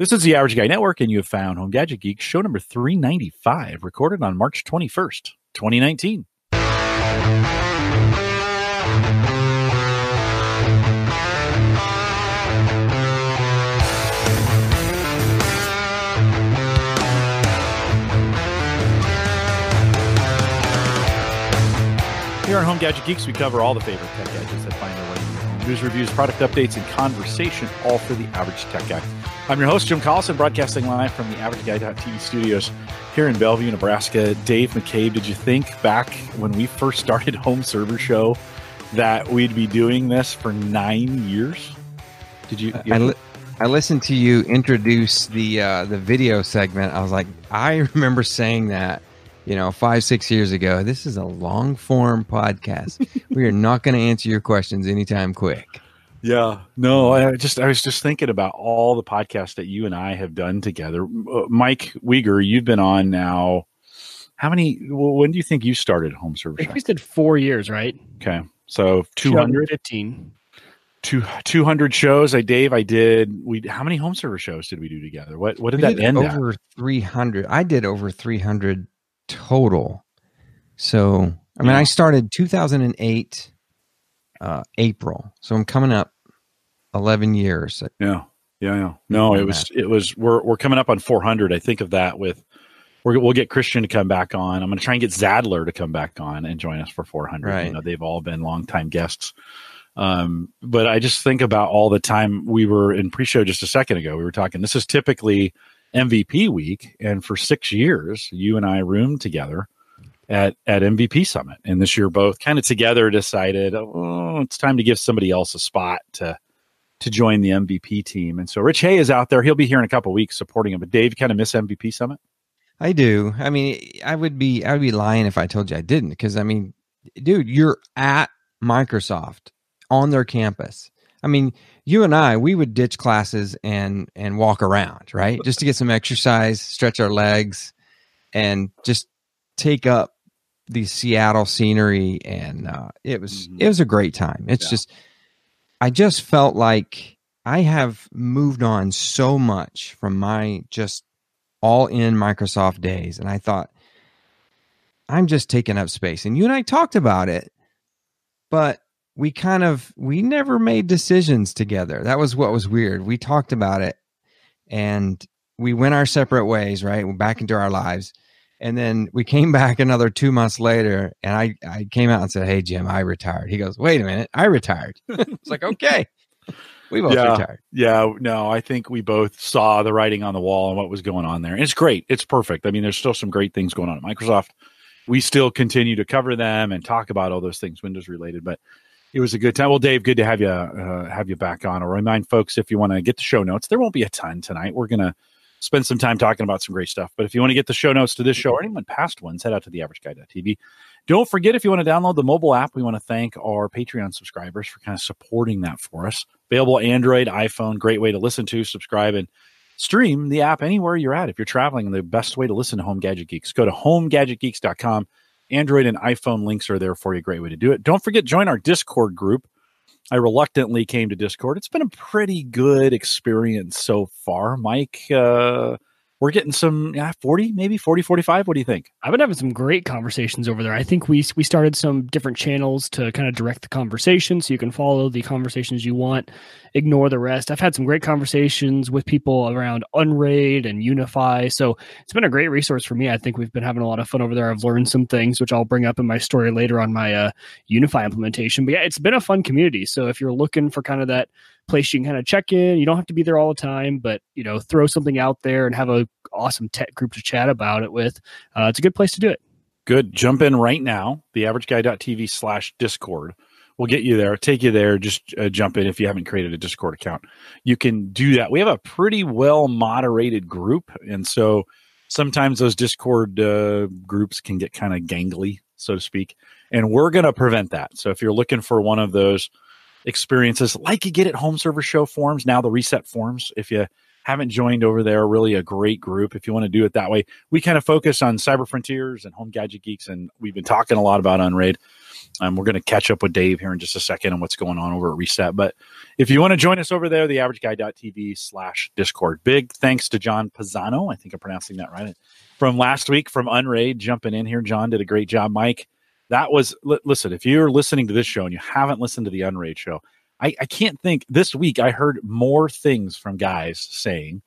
This is the Average Guy Network, and you have found Home Gadget Geek show number 395, recorded on March 21st, 2019. Here on Home Gadget Geeks, we cover all the favorite tech gadgets that find their way into your home. News, reviews, product updates, and conversation, all for the average tech guy. I'm your host, Jim Collison, broadcasting live from the Average Guy.tv studios here in Bellevue, Nebraska. Dave McCabe, did you think back when we first started Home Server Show that we'd be doing this for nine years? Did you? I, li- I listened to you introduce the uh, the video segment. I was like, I remember saying that you know, five, six years ago. This is a long form podcast. we are not going to answer your questions anytime quick. Yeah, no, I just I was just thinking about all the podcasts that you and I have done together. Uh, Mike Wieger, you've been on now. How many? Well, when do you think you started home service? I we said four years, right? Okay, so 200, 215. two, 200 shows. I Dave, I did. We how many Home Server Shows did we do together? What what did We that did end at? over 300. I did over 300 total. So, I mean, Yeah. I started 2008 uh, April. So I'm coming up 11 years. Yeah, yeah, yeah. No, it was it was. We're we're coming up on 400. I think of that with. We're, we'll get Christian to come back on. I'm going to try and get Zadler to come back on and join us for 400. You know, they've all been longtime guests. Um, but I just think about all the time we were in pre-show just a second ago. We were talking. This is typically MVP week, and for six years, you and I roomed together at at MVP Summit, and this year both kind of together decided, oh, it's time to give somebody else a spot to to join the MVP team. And so Rich Hay is out there. He'll be here in a couple weeks supporting him. But Dave, kind of miss MVP Summit. I do. I mean, I would be I would be lying if I told you I didn't because I mean, dude, you're at Microsoft on their campus. I mean, you and I, we would ditch classes and and walk around, right? Just to get some exercise, stretch our legs and just take up the Seattle scenery and uh it was Mhm. it was a great time. It's Yeah. just I just felt like I have moved on so much from my just all in Microsoft days. And I thought, I'm just taking up space. And you and I talked about it, but we kind of we never made decisions together. That was what was weird. We talked about it and we went our separate ways, right? We're back into our lives. And then we came back another two months later, and I, I came out and said, Hey, Jim, I retired. He goes, Wait a minute, I retired. it's like, Okay, we both Yeah. retired. Yeah, no, I think we both saw the writing on the wall and what was going on there. And it's great. It's perfect. I mean, there's still some great things going on at Microsoft. We still continue to cover them and talk about all those things Windows related, but it was a good time. Well, Dave, good to have you uh, have you back on. I'll remind folks if you want to get the show notes, there won't be a ton tonight. We're gonna spend some time talking about some great stuff. But if you want to get the show notes to this show mm-hmm. or anyone past ones, head out to theaverageguy.tv. Don't forget if you want to download the mobile app, we want to thank our Patreon subscribers for kind of supporting that for us. Available Android, iPhone, great way to listen to, subscribe, and stream the app anywhere you're at. If you're traveling, the best way to listen to Home Gadget Geeks, go to homegadgetgeeks.com. Android and iPhone links are there for you. Great way to do it. Don't forget, join our Discord group. I reluctantly came to Discord. It's been a pretty good experience so far. Mike, uh, we're getting some yeah, 40, maybe 40, 45. What do you think? I've been having some great conversations over there. I think we we started some different channels to kind of direct the conversation, so you can follow the conversations you want, ignore the rest. I've had some great conversations with people around Unraid and UniFi, so it's been a great resource for me. I think we've been having a lot of fun over there. I've learned some things, which I'll bring up in my story later on my uh, UniFi implementation. But yeah, it's been a fun community. So if you're looking for kind of that place you can kind of check in, you don't have to be there all the time, but you know, throw something out there and have a awesome tech group to chat about it with. Uh, it's a good place to do it. Good. Jump in right now. TheAverageGuy.tv slash Discord. We'll get you there. Take you there. Just uh, jump in if you haven't created a Discord account. You can do that. We have a pretty well moderated group, and so sometimes those Discord uh, groups can get kind of gangly, so to speak. And we're going to prevent that. So if you're looking for one of those experiences, like you get at Home Server Show forums, now the reset forums, if you haven't joined over there, really a great group. If you want to do it that way, we kind of focus on cyber frontiers and home gadget geeks, and we've been talking a lot about Unraid. Um, we're going to catch up with Dave here in just a second on what's going on over at Reset. But if you want to join us over there, the averageguy.tv slash Discord. Big thanks to John Pisano. I think I'm pronouncing that right. From last week from Unraid, jumping in here. John did a great job. Mike, that was, li- listen, if you're listening to this show and you haven't listened to the Unraid show, I, I can't think this week I heard more things from guys saying,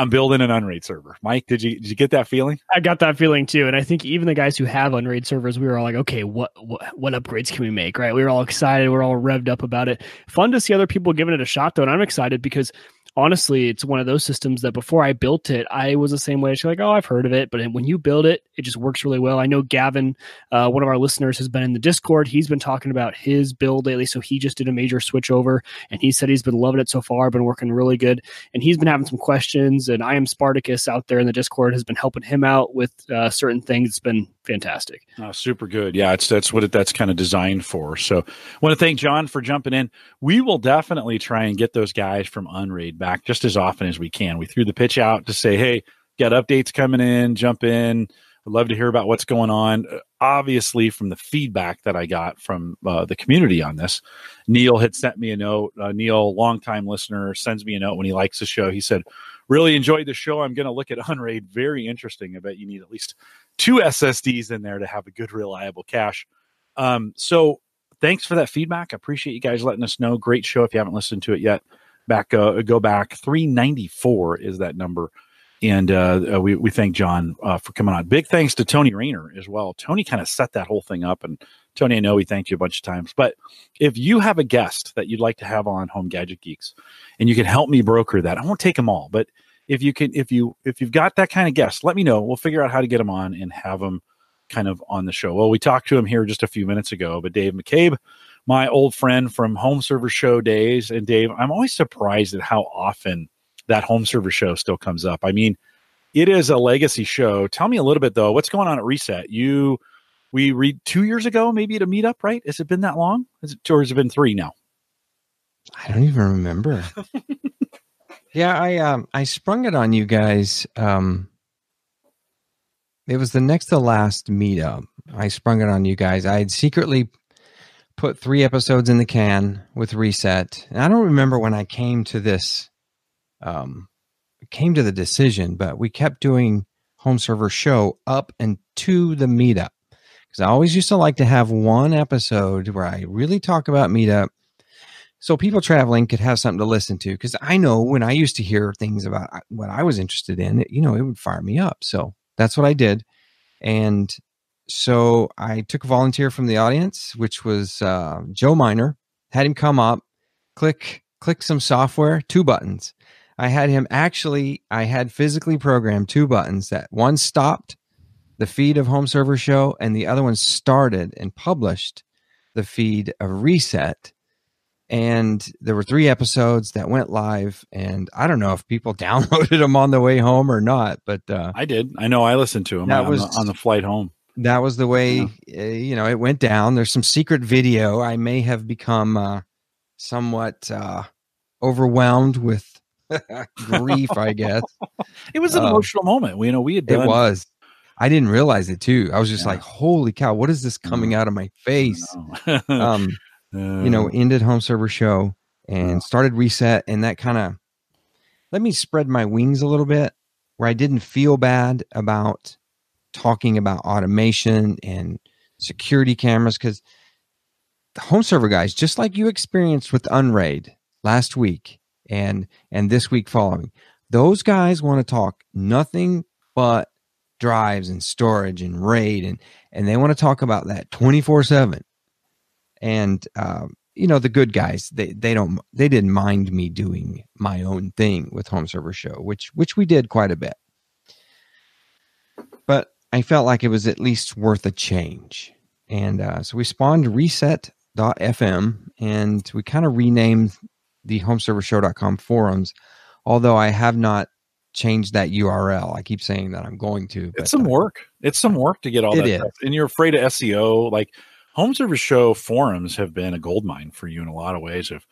I'm building an Unraid server. Mike, did you did you get that feeling? I got that feeling too, and I think even the guys who have Unraid servers, we were all like, okay, what what, what upgrades can we make? Right? We were all excited. We are all revved up about it. Fun to see other people giving it a shot though, and I'm excited because honestly, it's one of those systems that before I built it, I was the same way. She's like, oh, I've heard of it, but when you build it, it just works really well. I know Gavin, uh, one of our listeners, has been in the Discord. He's been talking about his build lately, so he just did a major switch over, and he said he's been loving it so far, been working really good, and he's been having some questions. And I am Spartacus out there in the Discord has been helping him out with uh, certain things. It's been fantastic. Oh, super good. Yeah, it's that's what it, that's kind of designed for. So, want to thank John for jumping in. We will definitely try and get those guys from Unraid back just as often as we can. We threw the pitch out to say, "Hey, got updates coming in. Jump in. I'd love to hear about what's going on." Uh, obviously, from the feedback that I got from uh, the community on this, Neil had sent me a note. Uh, Neil, longtime listener, sends me a note when he likes the show. He said, "Really enjoyed the show. I'm going to look at Unraid. Very interesting. I bet you need at least." Two SSDs in there to have a good, reliable cache. Um, so thanks for that feedback. I appreciate you guys letting us know. Great show. If you haven't listened to it yet, back uh, go back. Three ninety four is that number. And uh, uh, we, we thank John uh, for coming on. Big thanks to Tony Rayner as well. Tony kind of set that whole thing up. And Tony, I know we thanked you a bunch of times. But if you have a guest that you'd like to have on Home Gadget Geeks and you can help me broker that, I won't take them all, but if you can if you if you've got that kind of guest let me know. We'll figure out how to get them on and have them kind of on the show. Well we talked to him here just a few minutes ago but dave mccabe my old friend from home server show days. And dave i'm always surprised at how often that home server show still comes up. I mean it is a legacy show. Tell me a little bit though. What's going on at reset? You we read two years ago maybe at a meetup right? Has it been that long? Has it, or has it been three now? I don't even remember Yeah, I um I sprung it on you guys. Um it was the next to last meetup. I sprung it on you guys. I had secretly put three episodes in the can with reset. And I don't remember when I came to this um came to the decision, but we kept doing home server show up and to the meetup. Because I always used to like to have one episode where I really talk about meetup so people traveling could have something to listen to because i know when i used to hear things about uh, what i was interested in it, you know it would fire me up. So that's what i did. And so i took a volunteer from the audience which was uh, joe miner. Had him come up click click some software two buttons. I had him actually i had physically programmed two buttons that one stopped the feed of home server show and the other one started and published the feed of reset and there were three episodes that went live and i don't know if people downloaded them on the way home or not but uh, i did i know i listened to them that on, was, the, on the flight home that was the way yeah. uh, you know it went down there's some secret video i may have become uh, somewhat uh, overwhelmed with grief i guess it was an um, emotional moment you know we had done, it was I didn't realize it too. I was just yeah. like, "Holy cow! What is this coming out of my face?" um, uh, you know, ended home server show and started reset, and that kind of let me spread my wings a little bit, where I didn't feel bad about talking about automation and security cameras because the home server guys, just like you experienced with Unraid last week and and this week following, those guys want to talk nothing but drives and storage and raid and and they want to talk about that 24 7 and um, you know the good guys they they don't they didn't mind me doing my own thing with home server show which which we did quite a bit. But i felt like it was at least worth a change. And uh, so we spawned reset.fm and we kind of renamed the homeservershow.com forums although i have not changed that url i keep saying that i'm going to it's some uh, work. It's some work to get all that is. stuff. And you're afraid of seo like home server show forums have been a gold mine for you in a lot of ways of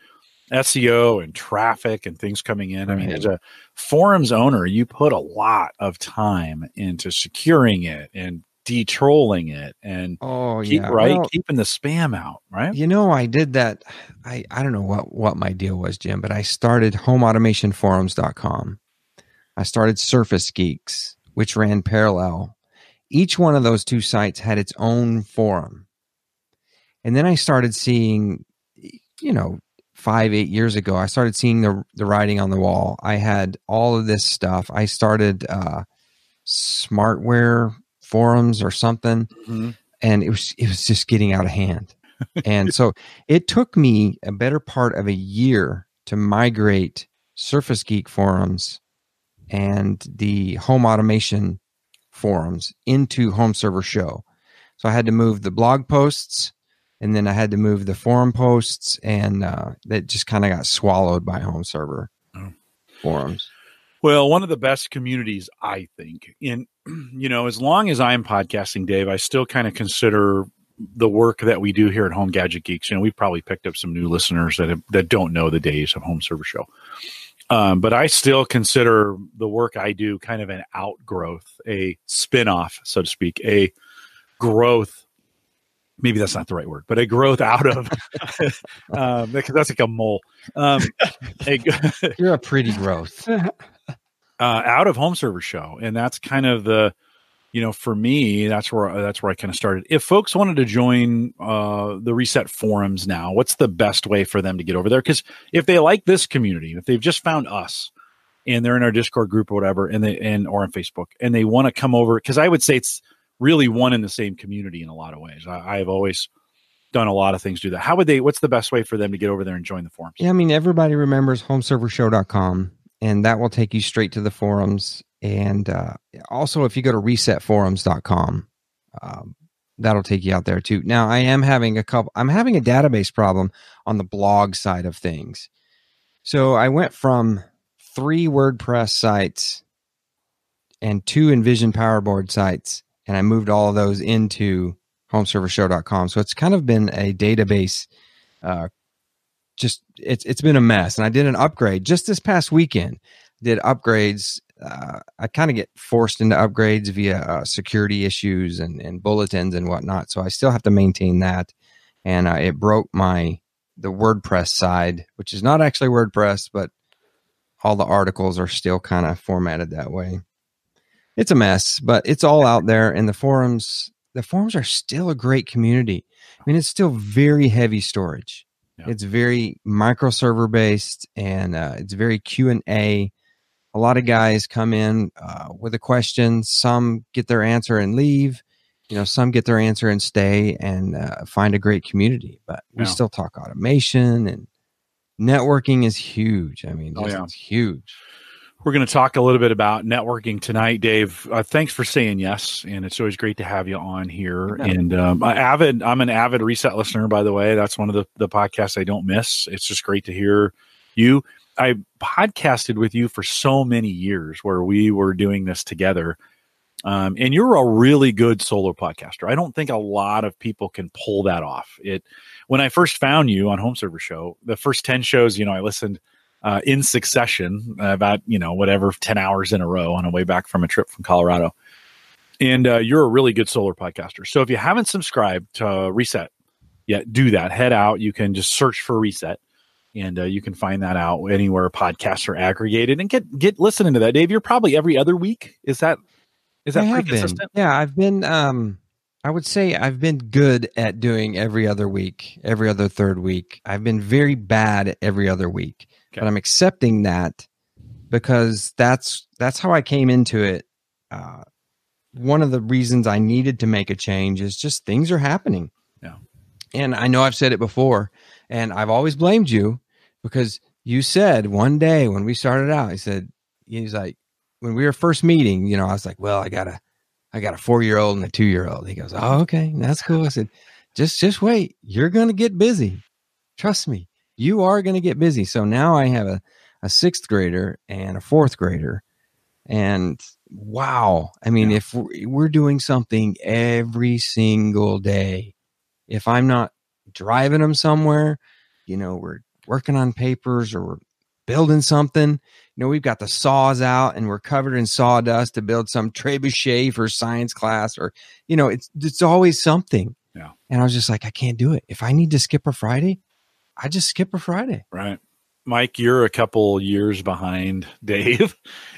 SEO and traffic and things coming in. Right. I mean, as a forums owner, you put a lot of time into securing it and de-trolling it and Oh keep yeah, right Well, keeping the spam out, right? you know, I did that. I I don't know what what my deal was, Jim, but I started homeautomationforums.com. I started Surface Geeks, which ran parallel. Each one of those two sites had its own forum. And then I started seeing, you know, five, eight years ago, I started seeing the the writing on the wall. I had all of this stuff. I started uh smartware forums or something Mhm. and it was it was just getting out of hand. and so it took me a better part of a year to migrate Surface Geek forums and the home automation forums into Home Server Show. So I had to move the blog posts and then I had to move the forum posts and uh, that just kind of got swallowed by Home Server Oh. forums. Well, one of the best communities, I think. In you know, as long as I'm podcasting, Dave, I still kind of consider the work that we do here at Home Gadget Geeks. You know, we've probably picked up some new listeners that have, that don't know the days of Home Server Show. Um, but I still consider the work I do kind of an outgrowth, a spin-off, so to speak, a growth. Maybe that's not the right word, but a growth out of um, because that's like a mole. Um, a, You're a pretty growth. uh, out of home server show and that's kind of the you know for me that's where that's where i kind of started if folks wanted to join uh, the reset forums now what's the best way for them to get over there because if they like this community if they've just found us and they're in our discord group or whatever and they and or on facebook and they want to come over because i would say it's really one in the same community in a lot of ways I, i've always done a lot of things do that how would they what's the best way for them to get over there and join the forums Yeah, I mean, everybody remembers homeservershow.com, and that will take you straight to the forums. And uh, also, if you go to resetforums.com, um, that'll take you out there too. Now, I am having a couple, I'm having a database problem on the blog side of things. So I went from three WordPress sites and two Invision Power Board sites, and I moved all of those into homeservershow.com. So it's kind of been a database uh, just it's it's been a mess. And i did an upgrade just this past weekend. Did upgrades uh, i kind of get forced into upgrades via uh, security issues and, and bulletins and whatnot. So i still have to maintain that. And uh, it broke my the wordpress side which is not actually wordpress but all the articles are still kind of formatted that way it's a mess but it's all out there and the forums the forums are still a great community. I mean it's still very heavy storage. Yeah. it's very microserver based and uh, it's very q and a. A lot of guys come in uh, with a question. Some get their answer and leave. You know some get their answer and stay and uh, find a great community but we Yeah. still talk automation and networking is huge. I mean Oh, yeah. it's huge We're going to talk a little bit about networking tonight, Dave. Uh, thanks for saying yes, and it's always great to have you on here. Yeah. And um, I avid, I'm an avid reset listener, by the way. That's one of the the podcasts I don't miss. It's just great to hear you. I podcasted with you for so many years, where we were doing this together. Um, and you're a really good solo podcaster. I don't think a lot of people can pull that off. It when I first found you on Home Server Show, the first ten shows, you know, I listened uh, in succession, uh, about you know whatever ten hours in a row on a way back from a trip from Colorado. And uh, you're a really good solar podcaster. So if you haven't subscribed to Reset yet, do that. Head out. You can just search for Reset, and uh, you can find that out anywhere podcasts are aggregated. And get get listening to that, Dave. You're probably every other week. Is that is that I pretty been. consistent? Yeah, I've been. Um, I would say I've been good at doing every other week, every other third week. I've been very bad at every other week, Okay. but I'm accepting that because that's that's how I came into it. Uh, one of the reasons I needed to make a change is just things are happening. Yeah. and I know I've said it before, and I've always blamed you because you said one day when we started out, he said he's like when we were first meeting, you know, I was like, well, I got a, I got a four year old and a two year old. He goes, oh, okay, that's cool. I said, just, just wait. You're going to get busy. Trust me, you are going to get busy. So now I have a, a sixth grader and a fourth grader. And wow, I mean, Yeah. if we're, we're doing something every single day, if I'm not driving them somewhere, you know, we're working on papers or we're building something. You know, we've got the saws out and we're covered in sawdust to build some trebuchet for science class, or you know, it's it's always something. Yeah. And I was just like, I can't do it. If I need to skip a Friday, I just skip a Friday. Right. Mike, you're a couple years behind Dave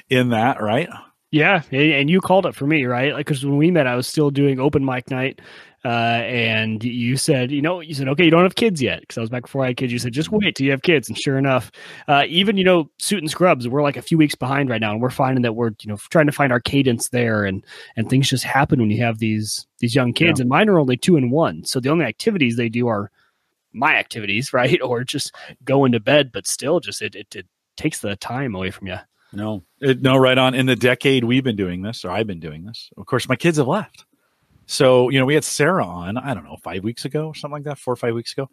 in that, right? Yeah, and you called it for me, right? Like, because when we met, I was still doing open mic night, uh, and you said, you know, you said, okay, you don't have kids yet, because I was back before I had kids. You said, just wait till you have kids, and sure enough, uh, even you know, suit and scrubs, we're like a few weeks behind right now, and we're finding that we're you know trying to find our cadence there, and and things just happen when you have these these young kids, yeah. and mine are only two and one, so the only activities they do are my activities, right, or just going to bed, but still, just it it, it takes the time away from you. No, it, no, right on. In the decade we've been doing this, or I've been doing this, of course, my kids have left. So, you know, we had Sarah on, I don't know, five weeks ago or something like that, four or five weeks ago.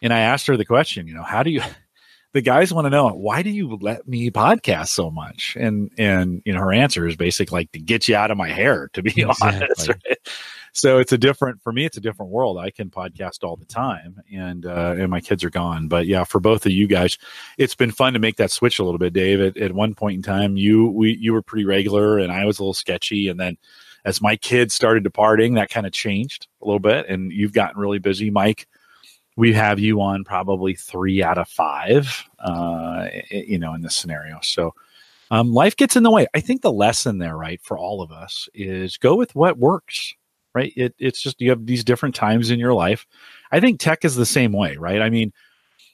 And I asked her the question, you know, how do you, the guys want to know, why do you let me podcast so much? And, and, you know, her answer is basically like to get you out of my hair, to be exactly. honest. Right? So it's a different for me it's a different world. I can podcast all the time and uh, and my kids are gone. But yeah for both of you guys it's been fun to make that switch a little bit dave. At, at one point in time you we you were pretty regular and i was a little sketchy. And then as my kids started departing that kind of changed a little bit. And you've gotten really busy. Mike we have you on probably three out of five uh, you know in this scenario. So um, life gets in the way. I think the lesson there right for all of us is go with what works right? It, it's just you have these different times in your life. I think tech is the same way, right? I mean,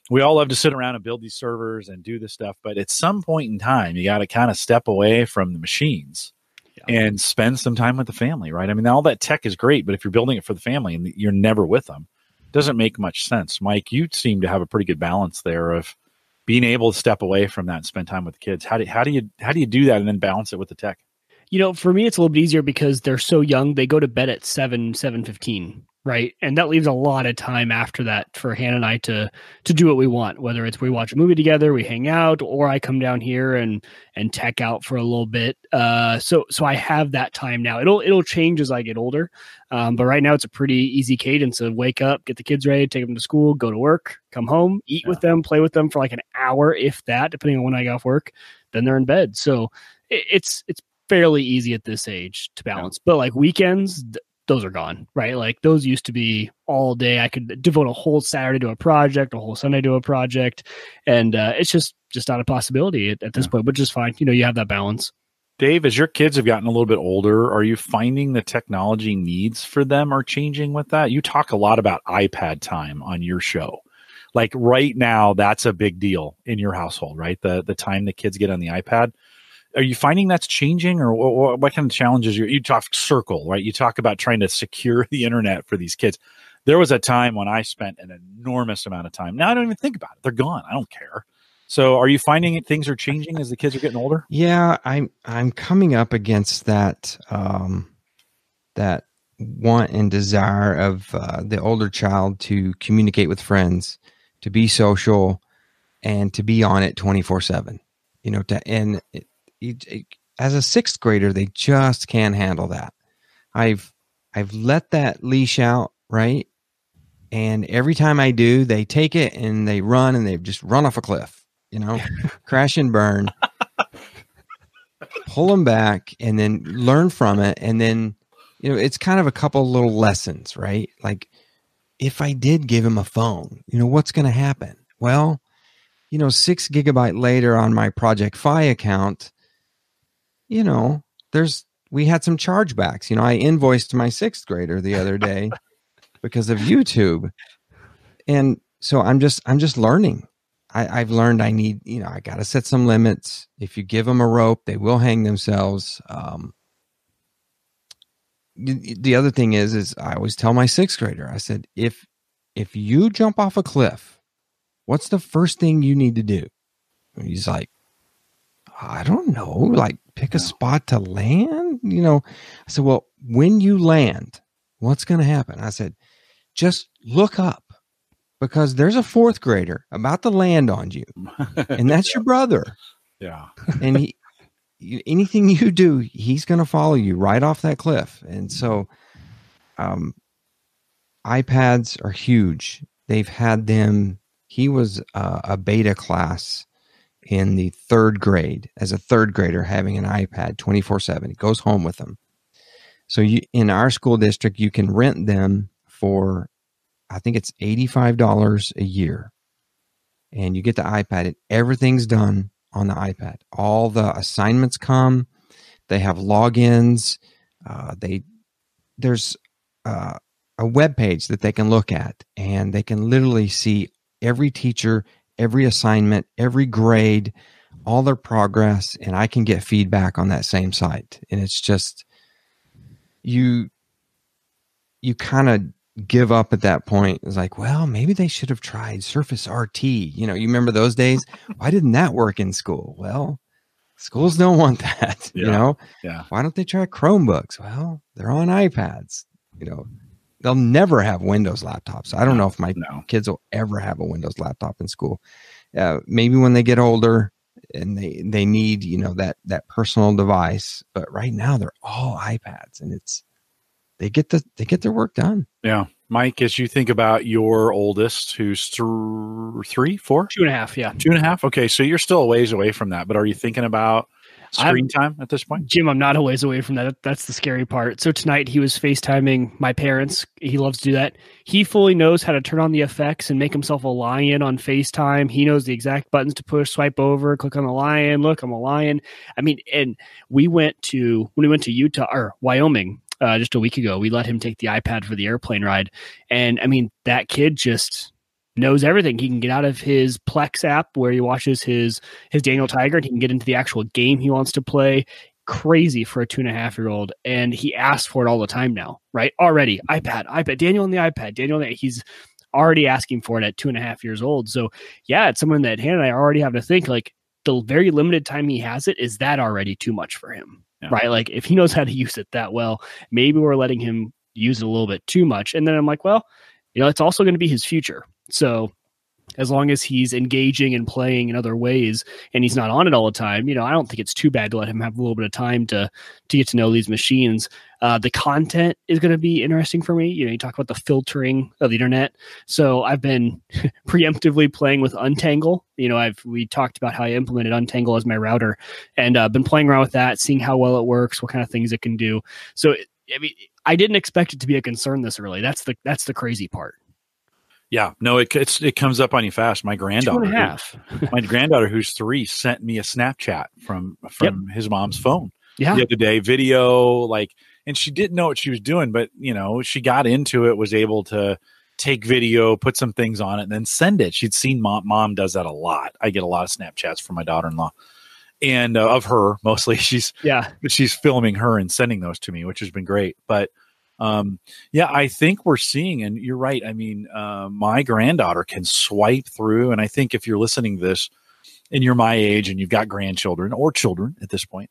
we all love to sit around and build these servers and do this stuff, but at some point in time, you got to kind of step away from the machines yeah. and spend some time with the family, right? I mean, all that tech is great, but if you're building it for the family and you're never with them, doesn't make much sense. Mike, you seem to have a pretty good balance there of being able to step away from that and spend time with the kids. How do how do you how do you do that and then balance it with the tech? You know, for me, it's a little bit easier because they're so young. They go to bed at seven, seven fifteen, right? And that leaves a lot of time after that for Hannah and I to to do what we want. Whether it's we watch a movie together, we hang out, or I come down here and and tech out for a little bit. Uh, so so I have that time now. It'll it'll change as I get older, um, but right now it's a pretty easy cadence of wake up, get the kids ready, take them to school, go to work, come home, eat yeah. with them, play with them for like an hour, if that, depending on when I get off work. Then they're in bed. So it's it's fairly easy at this age to balance. Yeah. But like weekends, th- those are gone, right? Like those used to be all day. I could devote a whole Saturday to a project, a whole Sunday to a project, and uh, it's just just not a possibility at, at this yeah. point. Which is fine. You know, you have that balance. Dave, as your kids have gotten a little bit older, are you finding the technology needs for them are changing with that? You talk a lot about iPad time on your show. Like right now, that's a big deal in your household, right? The the time the kids get on the iPad are you finding that's changing or what, what kind of challenges you, you talk circle right? You talk about trying to secure the internet for these kids. There was a time when i spent an enormous amount of time now i don't even think about it they're gone i don't care. So are you finding things are changing as the kids are getting older? Yeah i'm i'm coming up against that um that want and desire of uh, the older child to communicate with friends to be social and to be on it 24 7 you know to and it, Eh, as a sixth grader, they just can't handle that. I've I've let that leash out, right? And every time I do, they take it and they run and they just run off a cliff, you know, crash and burn. Pull them back and then learn from it. And then, you know, it's kind of a couple little lessons, right? Like if I did give him a phone, you know, what's going to happen? Well, you know, six gigabyte later on my Project Fi account, you know, there's we had some chargebacks. You know, I invoiced my sixth grader the other day because of YouTube. And so I'm just I'm just learning. I, I've learned I need, you know, I gotta set some limits. If you give them a rope, they will hang themselves. Um, the other thing is is I always tell my sixth grader, I said, if if you jump off a cliff, what's the first thing you need to do? He's like, I don't know, like pick a spot to land. You know, I said, well, when you land, what's going to happen? I said, just look up because there's a fourth grader about to land on you, and that's your brother. Yeah, and he, anything you do, he's going to follow you right off that cliff. And so, um, iPads are huge. They've had them. He was uh, a beta class in the third grade as a third grader having an iPad 24 7. It goes home with them. So you, in our school district, you can rent them for, I think it's $85 a year. And you get the iPad and everything's done on the iPad. All the assignments come. They have logins. Uh, they there's uh, a web page that they can look at, and they can literally see every teacher, every assignment, every grade, all their progress, and I can get feedback on that same site. And it's just you you kind of give up at that point. It's like, well, maybe they should have tried Surface RT. You know, you remember those days? Why didn't that work in school? Well, schools don't want that. Yeah. You know, Yeah. why don't they try Chromebooks? Well, they're on iPads. You know, they'll never have Windows laptops. I don't know if my No. kids will ever have a Windows laptop in school. Uh, maybe when they get older and they they need you know that that personal device. But right now they're all iPads, and it's they get the they get their work done. Yeah. Mike, as you think about your oldest, who's th- three, four, Two and a half, yeah. two and a half. Okay. So you're still a ways away from that, but are you thinking about screen time at this point? Jim, I'm not a ways away from that. That's the scary part. So tonight he was FaceTiming my parents. He loves to do that. He fully knows how to turn on the effects and make himself a lion on FaceTime. He knows the exact buttons to push, swipe over, click on the lion. Look, I'm a lion. I mean, and we went to when we went to Utah or Wyoming uh, just a week ago. We let him take the iPad for the airplane ride, and I mean that kid just knows everything. He can get out of his Plex app where he watches his his Daniel Tiger and he can get into the actual game he wants to play. Crazy for a two and a half year old, and he asks for it all the time now. Right? Already, iPad, iPad, Daniel on the iPad, Daniel. The, he's already asking for it at two and a half years old. So yeah, it's someone that Hannah and I already have to think like the very limited time he has it is that already too much for him. Yeah. Right? Like if he knows how to use it that well, maybe we're letting him use it a little bit too much. And then I'm like, well, you know, it's also going to be his future. So as long as he's engaging and playing in other ways and he's not on it all the time, you know, I don't think it's too bad to let him have a little bit of time to to get to know these machines. Uh, the content is going to be interesting for me. You know, you talk about the filtering of the internet. So I've been preemptively playing with Untangle. You know, I've we talked about how I implemented Untangle as my router, and uh, been playing around with that, seeing how well it works, what kind of things it can do. So I mean, I didn't expect it to be a concern this early. That's the that's the crazy part. Yeah. No, it it's, it comes up on you fast. My granddaughter, and a half. my granddaughter who's three, sent me a Snapchat from from his mom's phone. Yeah. the other day video like and she didn't know what she was doing but you know she got into it was able to take video put some things on it and then send it she'd seen mom mom does that a lot i get a lot of snapchats from my daughter-in-law and uh, of her mostly she's Yeah. she's filming her and sending those to me which has been great but um yeah i think we're seeing and you're right i mean uh, my granddaughter can swipe through and i think if you're listening to this and you're my age and you've got grandchildren or children at this point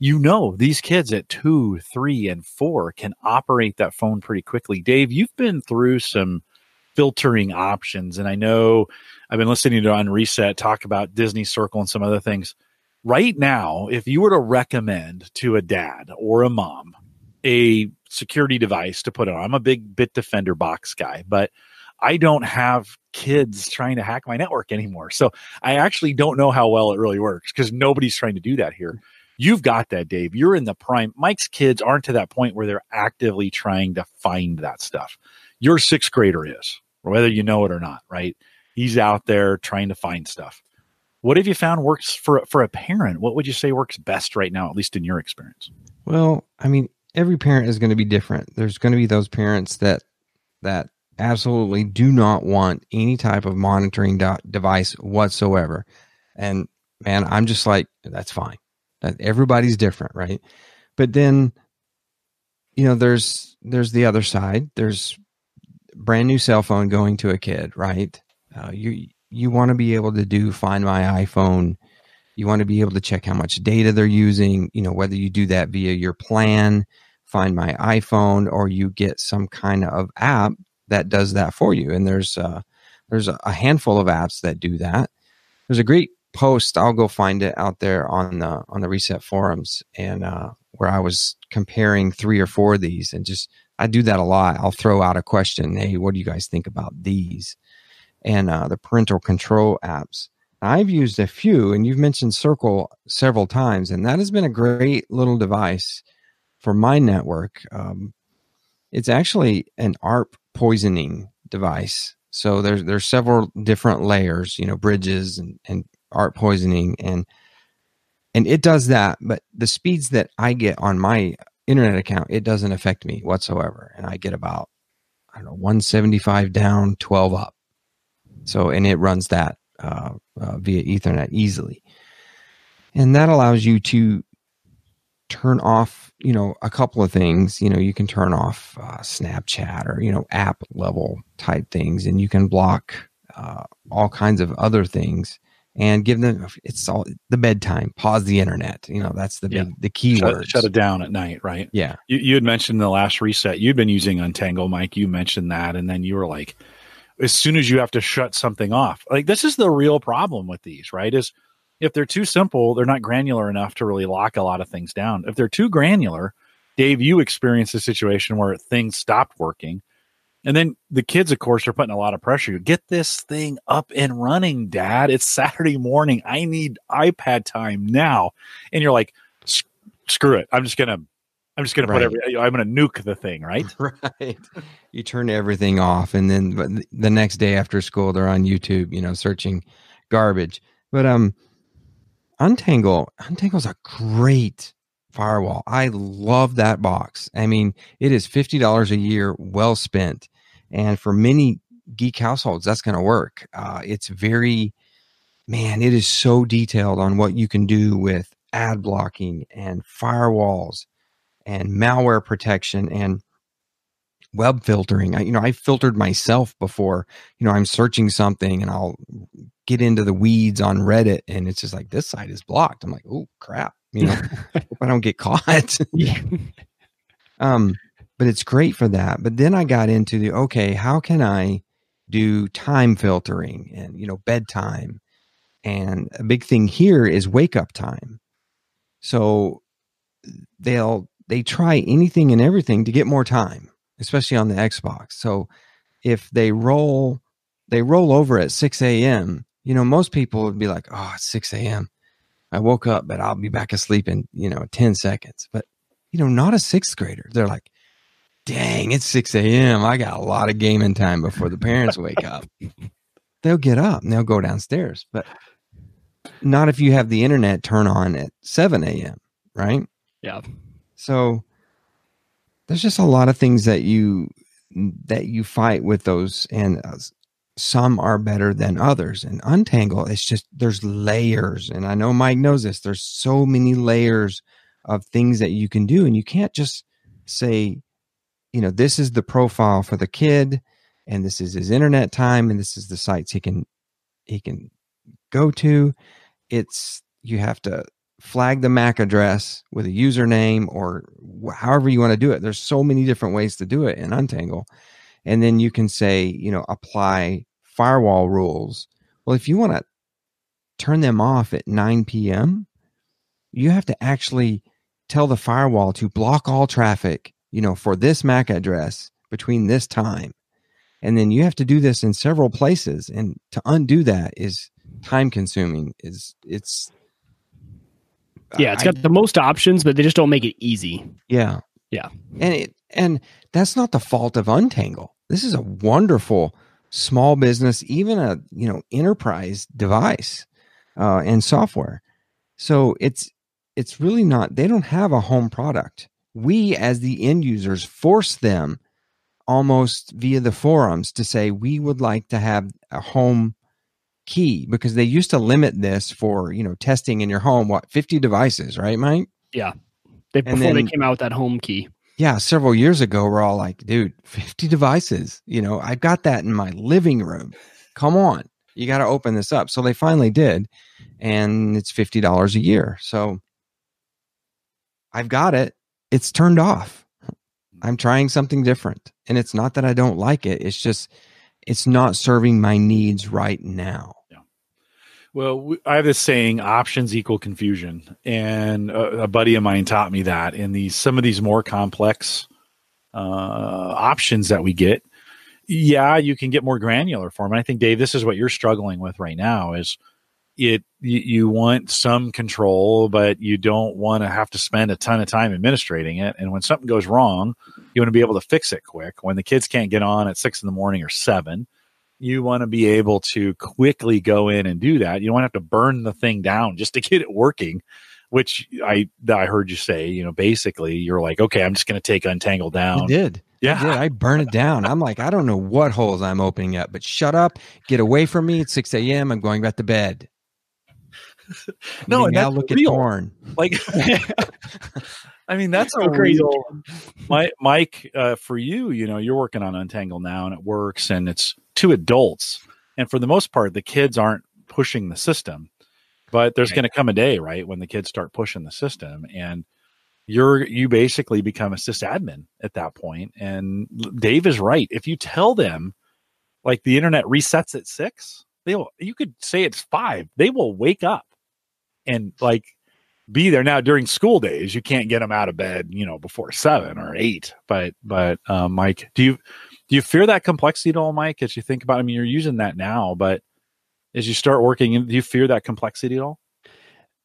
you know these kids at two three and four can operate that phone pretty quickly. Dave you've been through some filtering options and i know i've been listening to on reset talk about disney circle and some other things. Right now if you were to recommend to a dad or a mom a security device to put it on i'm a big Bitdefender BOX guy but i don't have kids trying to hack my network anymore so i actually don't know how well it really works because nobody's trying to do that here You've got that, Dave. You're in the prime. Mike's kids aren't to that point where they're actively trying to find that stuff. Your sixth grader is, whether you know it or not, right? He's out there trying to find stuff. What have you found works for for a parent? What would you say works best right now, at least in your experience? Well, I mean, every parent is going to be different. There's going to be those parents that that absolutely do not want any type of monitoring do- device whatsoever. And man, I'm just like, that's fine. That everybody's different, right? But then, you know, there's there's the other side. There's brand new cell phone going to a kid, right? Uh, you you want to be able to do find my iPhone. You want to be able to check how much data they're using. You know, whether you do that via your plan, find my iPhone, or you get some kind of app that does that for you. And there's uh, there's a handful of apps that do that. There's a great post. I'll go find it out there on the on the Reset forums, and uh, where I was comparing three or four of these, and just I do that a lot. I'll throw out a question. Hey, what do you guys think about these? And uh, the parental control apps. I've used a few, and you've mentioned Circle several times, and that has been a great little device for my network. Um, it's actually an ARP poisoning device. So there's there's several different layers, you know, bridges and, and ARP poisoning, and and it does that. But the speeds that I get on my internet account, it doesn't affect me whatsoever, and I get about I don't know 175 down, 12 up. So and it runs that uh, uh, via Ethernet easily. And that allows you to turn off, you know, a couple of things. You know, you can turn off uh, Snapchat or, you know, app level type things, and you can block uh, all kinds of other things and give them it's all the bedtime pause the internet you know that's the big yeah. the key shut, word shut it down at night right yeah you, you had mentioned the last reset you'd been using untangle mike you mentioned that and then you were like as soon as you have to shut something off. Like this is the real problem with these, right? Is if they're too simple, they're not granular enough to really lock a lot of things down. If they're too granular, Dave, you experienced a situation where things stopped working. And then the kids, of course, are putting a lot of pressure. You get this thing up and running, dad. It's Saturday morning. I need iPad time now. And you're like, screw it. I'm just going to I'm just going right. to put every, I'm going to nuke the thing, right? Right. You turn everything off, and then the next day after school, they're on YouTube, you know, searching garbage. But um, Untangle, Untangle's a great firewall. I love that box. I mean, it is fifty dollars a year, well spent, and for many geek households, that's going to work. Uh, it's very, man, it is so detailed on what you can do with ad blocking and firewalls and malware protection and web filtering. I, you know, I filtered myself before, you know, I'm searching something and I'll get into the weeds on Reddit and it's just like, this site is blocked. I'm like, oh crap, you know, hope I don't get caught. yeah. um, but it's great for that. But then I got into the, okay, how can I do time filtering and, you know, bedtime? And a big thing here is wake up time. So they'll they try anything and everything to get more time, especially on the Xbox. So if they roll they roll over at 6 a.m., you know, most people would be like, oh, it's 6 a.m. I woke up, but I'll be back asleep in, you know, 10 seconds. But, you know, not a sixth grader. They're like, dang, it's 6 a.m. I got a lot of gaming time before the parents wake up. They'll get up and they'll go downstairs. But not if you have the internet turn on at 7 a.m., right? Yeah. So there's just a lot of things that you that you fight with those and uh, some are better than others and untangle it's just there's layers and i know mike knows this there's so many layers of things that you can do and you can't just say you know this is the profile for the kid and this is his internet time and this is the sites he can he can go to. It's you have to flag the MAC address with a username or however you want to do it. There's so many different ways to do it in Untangle. And then you can say, you know, apply firewall rules. Well, if you want to turn them off at 9 p.m., you have to actually tell the firewall to block all traffic, you know, for this MAC address between this time. And then you have to do this in several places. And to undo that is time consuming. Is it's yeah, it's got I, the most options, but they just don't make it easy. Yeah, yeah, and it and that's not the fault of Untangle. This is a wonderful small business, even a you know enterprise device uh, and software. So it's it's really not. They don't have a home product. We as the end users force them almost via the forums to say we would like to have a home key because they used to limit this for you know testing in your home what 50 devices right mike? Yeah. They, before then, they came out with that home key. Yeah several years ago we're all like dude 50 devices you know i got that in my living room. Come on. You got to open this up. So they finally did and it's $50 a year. So i've got it. It's turned off. I'm trying something different and it's not that i don't like it. It's just it's not serving my needs right now. Well, I have this saying: options equal confusion, and a, a buddy of mine taught me that. In these some of these more complex uh, options that we get, yeah, you can get more granular for them. And I think Dave, this is what you're struggling with right now: is it you, you want some control, but you don't want to have to spend a ton of time administrating it. And when something goes wrong, you want to be able to fix it quick. When the kids can't get on at six in the morning or seven, you want to be able to quickly go in and do that. You don't have to burn the thing down just to get it working. Which I I heard you say, you know, basically you're like, okay, I'm just going to take untangle down. I did. Yeah. I did. I burn it down. I'm like, I don't know what holes I'm opening up, but shut up, get away from me. It's 6 a.m. I'm going back to bed. no, now look real. at porn. Like, I mean, that's Go crazy. real. My, Mike, uh, for you, you know, you're working on Untangle now, and it works, and it's two adults, and for the most part, the kids aren't pushing the system. But there's Right. going to come a day, right, when the kids start pushing the system, and you're you basically become a sysadmin at that point. And Dave is right. If you tell them, like the internet resets at six, they'll you could say it's five. They will wake up and like be there now during school days you can't get them out of bed you know before seven or eight but but um, mike do you do you fear that complexity at all mike as you think about i mean you're using that now but as you start working do you fear that complexity at all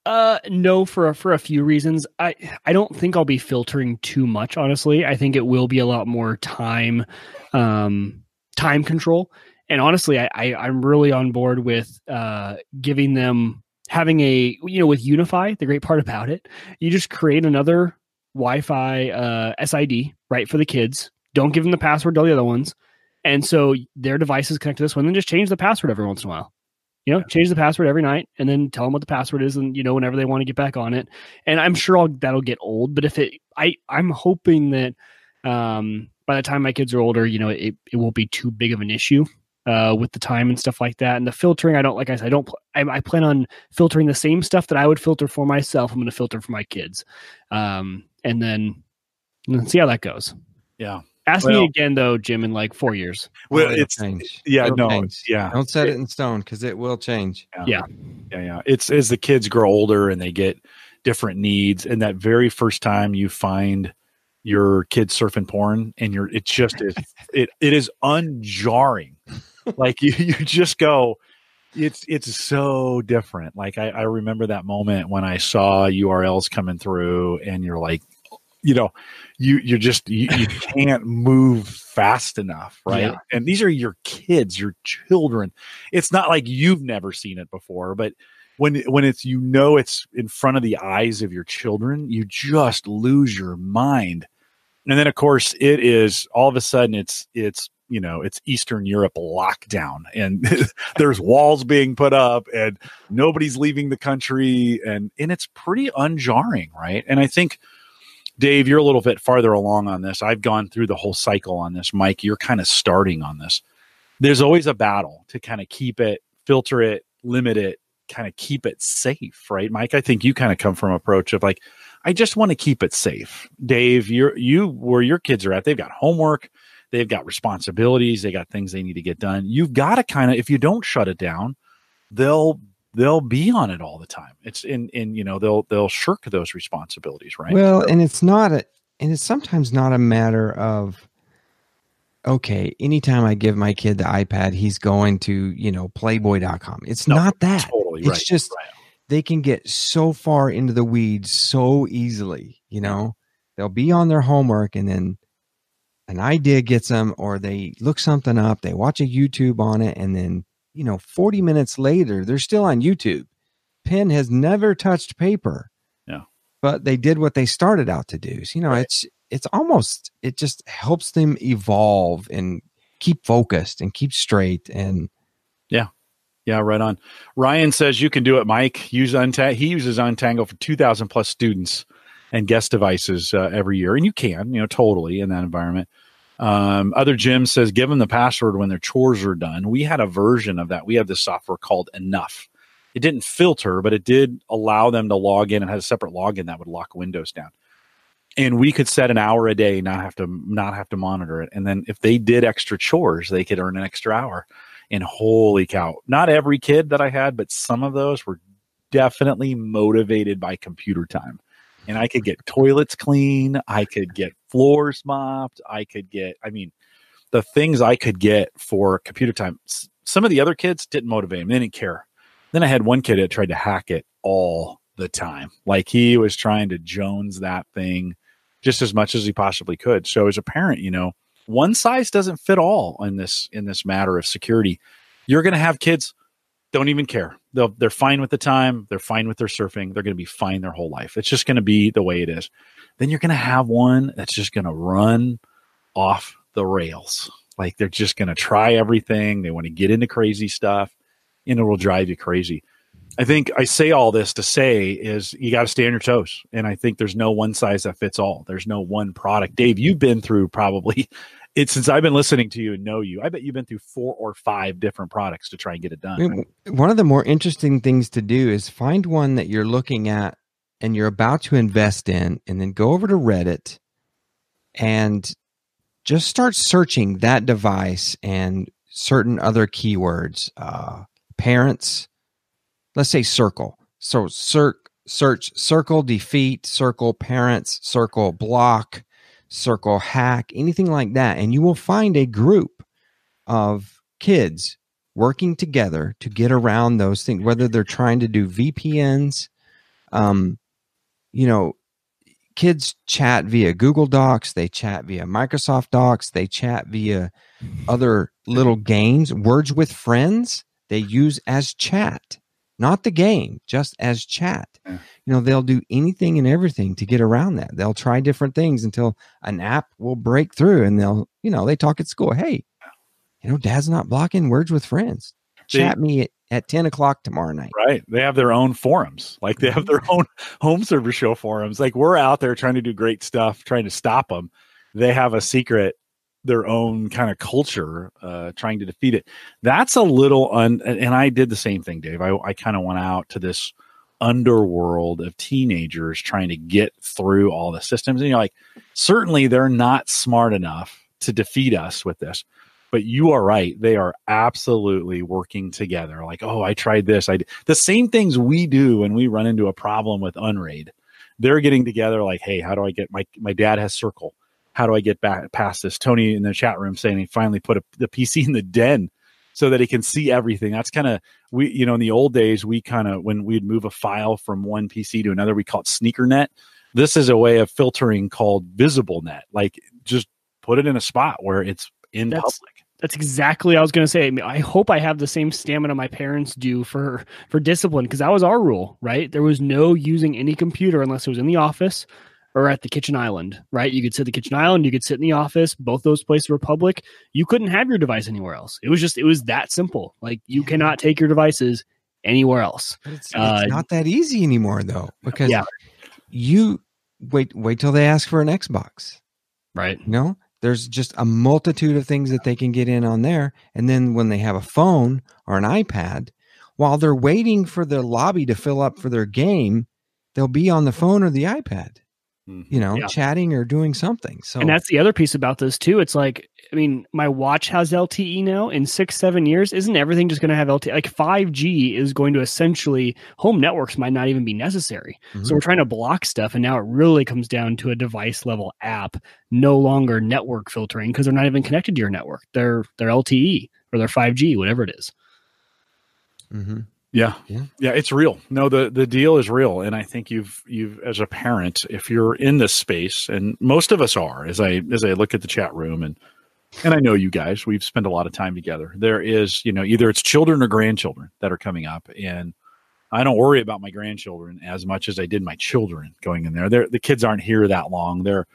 Uh, no, for a, for a few reasons. I I don't think I'll be filtering too much. Honestly, I think it will be a lot more time, um, time control. And honestly, I, I I'm really on board with uh giving them having a you know with UniFi. The great part about it, you just create another Wi-Fi uh SID right for the kids. Don't give them the password to all the other ones, and so their devices connect to this one. Then just change the password every once in a while. You know change the password every night and then tell them what the password is and you know whenever they want to get back on it. And i'm sure I'll, that'll get old but if it i i'm hoping that um by the time my kids are older you know it, it won't be too big of an issue uh with the time and stuff like that. And the filtering i don't like i said i don't I, I plan on filtering the same stuff that i would filter for myself i'm going to filter for my kids. Um and then and then see how that goes. Yeah ask Well- me again though jim in like four years well Oh, it's change. yeah It'll no change. yeah Don't set it in stone because it will change. Yeah. yeah yeah it's as the kids grow older and they get different needs and that very first time you find your kid surfing porn and you're it just is it it is unjarring like you you just go it's it's so different like I, I remember that moment when i saw urls coming through and you're like you know you you're just you, you can't move fast enough right? Yeah. and these are your kids your children. It's not like you've never seen it before but when when it's you know it's in front of the eyes of your children you just lose your mind. And then of course it is all of a sudden it's it's you know it's eastern europe lockdown and there's walls being put up and nobody's leaving the country and and it's pretty unjarring right? And i think dave you're a little bit farther along on this. I've gone through the whole cycle on this mike. You're kind of starting on this. There's always a battle to kind of keep it filter it limit it kind of keep it safe right mike? I think you kind of come from approach of like i just want to keep it safe. Dave you're you where your kids are at they've got homework they've got responsibilities they got things they need to get done. You've got to kind of if you don't shut it down they'll they'll be on it all the time it's in in you know they'll they'll shirk those responsibilities right Well, and it's not a, and it's sometimes not a matter of, okay, anytime I give my kid the iPad, he's going to, you know, playboy.com. It's No, not that. totally It's right just, right. they can get so far into the weeds so easily, you know, they'll be on their homework and then an idea gets them or they look something up, they watch a YouTube on it, and then, you know, 40 minutes later, they're still on YouTube. Pen has never touched paper. Yeah. But they did what they started out to do. So, you know, Right. it's it's almost it just helps them evolve and keep focused and keep straight and yeah. Yeah, right on. Ryan says you can do it, Mike. Use Untang. He uses Untangle for two thousand plus students and guest devices uh, every year, and you can, you know, totally in that environment. Um, other Jim says give them the password when their chores are done. We had a version of that. We have this software called Enough. It didn't filter, but it did allow them to log in and had a separate login that would lock Windows down. And we could set an hour a day, not have to not have to monitor it. And then if they did extra chores, they could earn an extra hour. And holy cow, not every kid that I had, but some of those were definitely motivated by computer time. And I could get toilets clean, I could get floors mopped, I could get, I mean, the things I could get for computer time. Some of the other kids didn't motivate them, they didn't care. Then I had one kid that tried to hack it all the time. Like he was trying to Jones that thing just as much as he possibly could. So as a parent, you know, one size doesn't fit all in this in this matter of security. You're going to have kids don't even care. They'll, they're fine with the time. They're fine with their surfing. They're going to be fine their whole life. It's just going to be the way it is. Then you're going to have one that's just going to run off the rails. Like they're just going to try everything. They want to get into crazy stuff and it will drive you crazy. I think I say all this to say is you got to stay on your toes. And I think there's no one size that fits all. There's no one product. Dave, you've been through probably it since I've been listening to you and know you. I bet you've been through four or five different products to try and get it done. One of the more interesting things to do is find one that you're looking at and you're about to invest in, and then go over to Reddit and just start searching that device and certain other keywords. Uh, parents, let's say circle. So search, search circle defeat, circle parents, circle block, circle hack, anything like that. And you will find a group of kids working together to get around those things, whether they're trying to do VPNs, um, you know, kids chat via Google Docs, they chat via Microsoft Docs, they chat via other little games, words with friends, they use as chat, not the game, just as chat. Yeah. You know, they'll do anything and everything to get around that. They'll try different things until an app will break through and they'll, you know, they talk at school. Hey, you know, dad's not blocking words with friends. They- Chat me at, at 10 o'clock tomorrow night. Right. They have their own forums. Like they have mm-hmm. their own home server show forums. Like we're out there trying to do great stuff, trying to stop them. They have a secret, their own kind of culture, uh, trying to defeat it. That's a little un. And I did the same thing, Dave. I, I kind of went out to this underworld of teenagers trying to get through all the systems. And you're like, certainly they're not smart enough to defeat us with this. But you are right. They are absolutely working together. Like, oh, I tried this. I d-" the same things we do when we run into a problem with Unraid. They're getting together. Like, hey, how do I get my my dad has Circle? How do I get back past this? Tony in the chat room saying he finally put a, the PC in the den so that he can see everything. That's kind of we, you know, in the old days, we kind of when we'd move a file from one PC to another, we call it sneaker net. This is a way of filtering called visible net. Like, just put it in a spot where it's in That's- public. That's exactly what I was going to say. I, mean, I hope I have the same stamina my parents do for for discipline because that was our rule, right? There was no using any computer unless it was in the office or at the kitchen island, right? You could sit at the kitchen island, you could sit in the office. Both those places were public. You couldn't have your device anywhere else. It was just it was that simple. Like you cannot take your devices anywhere else. It's, Uh, it's not that easy anymore though, because Yeah. you wait wait till they ask for an Xbox. Right. You know, there's just a multitude of things that they can get in on there, and then when they have a phone or an iPad, while they're waiting for the lobby to fill up for their game, they'll be on the phone or the iPad. You know, Yeah. chatting or doing something. So And that's the other piece about this too. It's like, I mean, my watch has LTE now. In six, seven years, isn't everything just going to have LTE? Like five G is going to essentially home networks might not even be necessary. Mhm. So we're trying to block stuff, and now it really comes down to a device level app, no longer network filtering because they're not even connected to your network. They're they're LTE or they're five G, whatever it is. Mhm. Yeah. Yeah. Yeah, it's real. No, the the deal is real and I think you've you've as a parent if you're in this space and most of us are as I as I look at the chat room and and I know you guys, we've spent a lot of time together. There is, you know, either it's children or grandchildren that are coming up and I don't worry about my grandchildren as much as I did my children going in there. They're, the kids aren't here that long. They're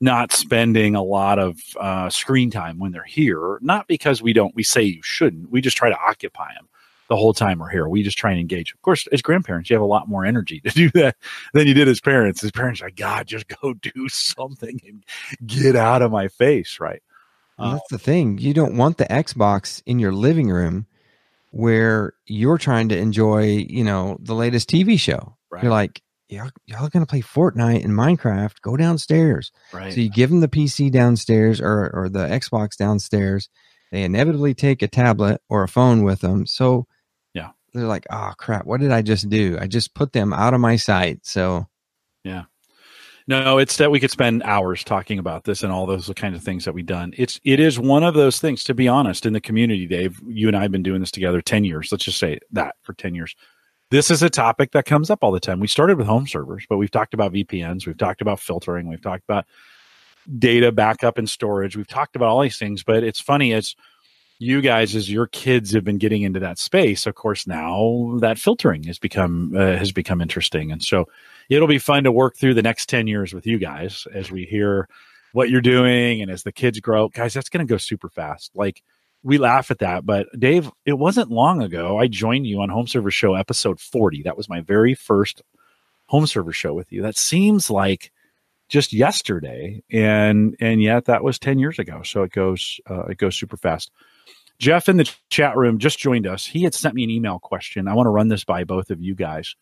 not spending a lot of uh, screen time when they're here. Not because we don't, we say you shouldn't. We just try to occupy them the whole time we're here. We just try and engage. Of course, as grandparents, you have a lot more energy to do that than you did as parents. As parents, are like God, just go do something and get out of my face, right? That's um, the thing. You don't want the Xbox in your living room where you're trying to enjoy, you know, the latest TV show. right, You're like, y'all, y'all going to play Fortnite and Minecraft. Go downstairs. right. So you give them the PC downstairs or, or the Xbox downstairs. They inevitably take a tablet or a phone with them. So. They're like, oh crap, what did I just do? I just put them out of my sight. So yeah. No, it's that we could spend hours talking about this and all those kinds of things that we've done. It's it is one of those things. To be honest, in the community, Dave, you and I have been doing this together ten years. Let's just say that for ten years. This is a topic that comes up all the time. We started with home servers, but we've talked about VPNs, we've talked about filtering, we've talked about data backup and storage. We've talked about all these things, but it's funny as you guys as your kids have been getting into that space of course now that filtering has become uh, has become interesting. And so it'll be fun to work through the next 10 years with you guys as we hear what you're doing and as the kids grow. Guys that's going to go super fast. Like we laugh at that but dave it wasn't long ago i joined you on home server show episode 40 that was my very first home server show with you. That seems like just yesterday and and yet that was 10 years ago so it goes uh, it goes super fast Jeff in the chat room just joined us. He had sent me an email question. I want to run this by both of you guys.